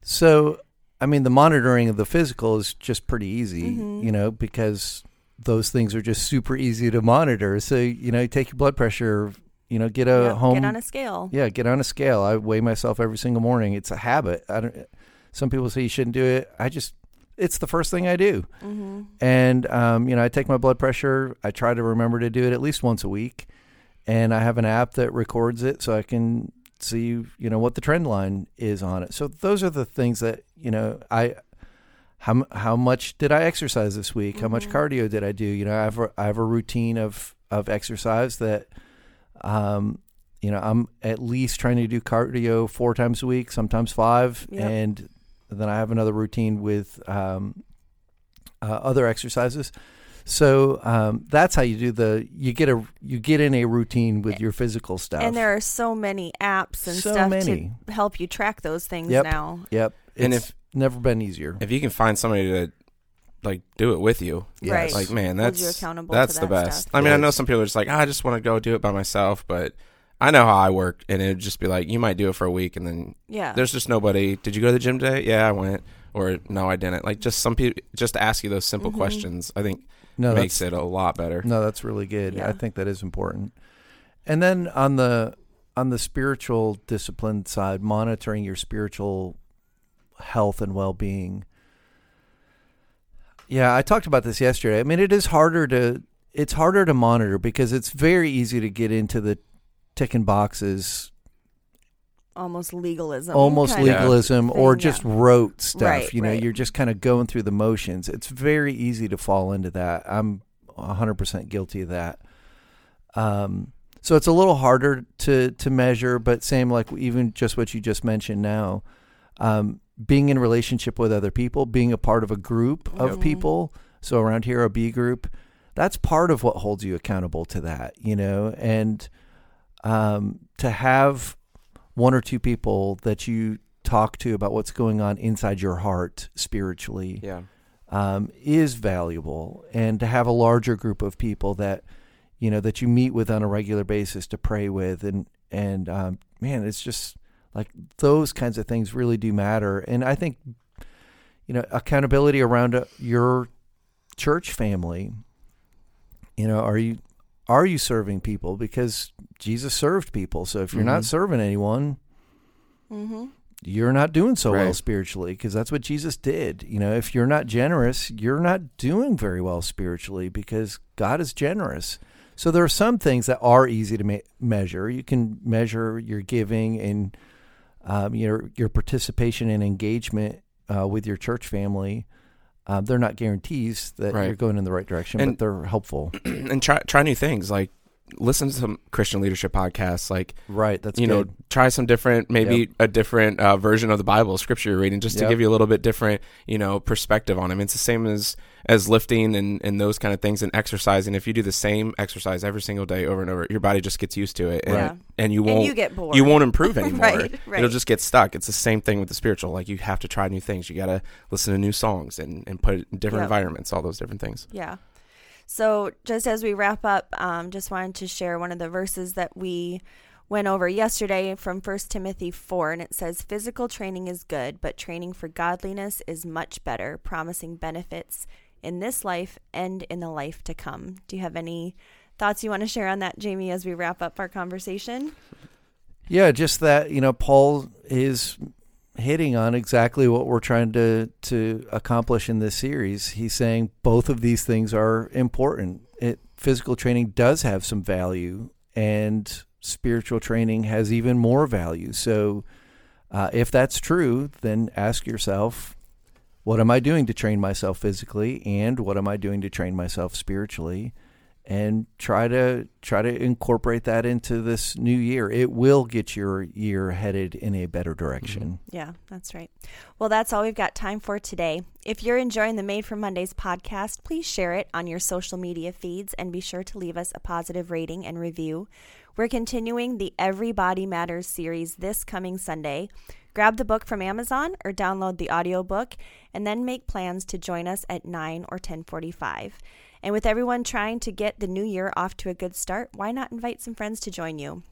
so i mean the monitoring of the physical is just pretty easy Mhm. you know because those things are just super easy to monitor so you know you take your blood pressure you know get a Yeah, home get on a scale. Yeah, get on a scale. I weigh myself every single morning. It's a habit. I don't. Some people say you shouldn't do it. I just. It's the first thing I do, hmm and um, you know, I take my blood pressure. I try to remember to do it at least once a week, and I have an app that records it so I can see you know what the trend line is on it. So those are the things that you know I. How how much did I exercise this week? How much Mhm. cardio did I do? You know, I have a, I have a routine of of exercise that, um, you know, I'm at least trying to do cardio four times a week, sometimes five, Yep. and then I have another routine with um, uh, other exercises. So um, that's how you do the you get a you get in a routine with your physical stuff. And there are so many apps and So stuff many. to help you track those things Yep. now. yep, And it's if- never been easier. if you can find somebody to like do it with you. Yes. Right. Like man, Holds you that's accountable that's to the best. stuff. I mean, I know some people are just like, "Ah, I just want to go do it by myself, but I know how I work, and it'd just be like, you might do it for a week, and then Yeah. there's just nobody. Did you go to the gym today? Yeah, I went. Or no, I didn't. Like just some people just to ask you those simple Mhm. questions. I think No, makes it a lot better. no, that's really good. Yeah. I think that is important. And then on the on the spiritual discipline side, monitoring your spiritual health and well being. Yeah, I talked about this yesterday. I mean, it is harder to it's harder to monitor because it's very easy to get into the ticking boxes almost legalism. almost legalism or thing, just yeah. rote stuff. Right, you know, right. you're just kind of going through the motions. It's very easy to fall into that. I'm 100% guilty of that. Um, so it's a little harder to to measure, but same like even just what you just mentioned now, um, being in relationship with other people, being a part of a group of people. So around here, a B group, that's part of what holds you accountable to that, you know, and um, to have one or two people that you talk to about what's going on inside your heart spiritually Yeah. um, is valuable, and to have a larger group of people that you know that you meet with on a regular basis to pray with, and and um, man, it's just like those kinds of things really do matter, and I think you know accountability around uh, your church family. You know, are you are you serving people because Jesus served people? So if you're not Mhm. serving anyone, Mm-hmm. you're not doing so well spiritually because that's what Jesus did. You know, if you're not generous, you're not doing very well spiritually because God is generous. So there are some things that are easy to ma- measure. You can measure your giving and um, your your participation and engagement uh, with your church family. Um, they're not guarantees that Right. you're going in the right direction, And- but they're helpful. [CLEARS THROAT] and try try new things. Like listen to some Christian leadership podcasts. Like right. That's you know, try some different, maybe Yep. a different uh, version of the Bible, scripture you're reading, just to give you a little bit different, you know, perspective on it. I mean, it's the same as as lifting and and those kind of things and exercising. If you do the same exercise every single day over and over, your body just gets used to it, and Right. and you won't you get bored. you won't improve [LAUGHS] anymore. Right, right. It'll just get stuck. It's the same thing with the spiritual. Like you have to try new things. You got to listen to new songs and and put it in different Yep. environments. All those different things. Yeah. So, just as we wrap up, um, just wanted to share one of the verses that we went over yesterday from 1 Timothy 4, and it says, Physical training is good, but training for godliness is much better, promising benefits in this life and in the life to come. Do you have any thoughts you want to share on that, Jamie, as we wrap up our conversation? Yeah, just that you know, Paul is hitting on exactly what we're trying to to accomplish in this series. He's saying both of these things are important. It physical training does have some value, and spiritual training has even more value. So, uh, if that's true, then ask yourself, what am I doing to train myself physically, and what am I doing to train myself spiritually? And try to try to incorporate that into this new year. It will get your year headed in a better mm-hmm. direction. Yeah, that's right. Well, that's all we've got time for today. If you're enjoying the Made for Mondays podcast, please share it on your social media feeds and be sure to leave us a positive rating and review. We're continuing the Everybody Matters series this coming Sunday. Grab the book from Amazon or download the audiobook and then make plans to join us at 9 or 1045. And with everyone trying to get the new year off to a good start, why not invite some friends to join you?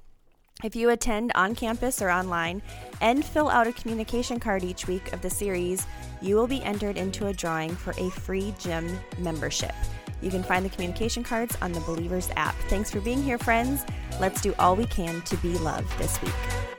If you attend on campus or online and fill out a communication card each week of the series, you will be entered into a drawing for a free gym membership. You can find the communication cards on the Believers app. Thanks for being here, friends. Let's do all we can to be love this week.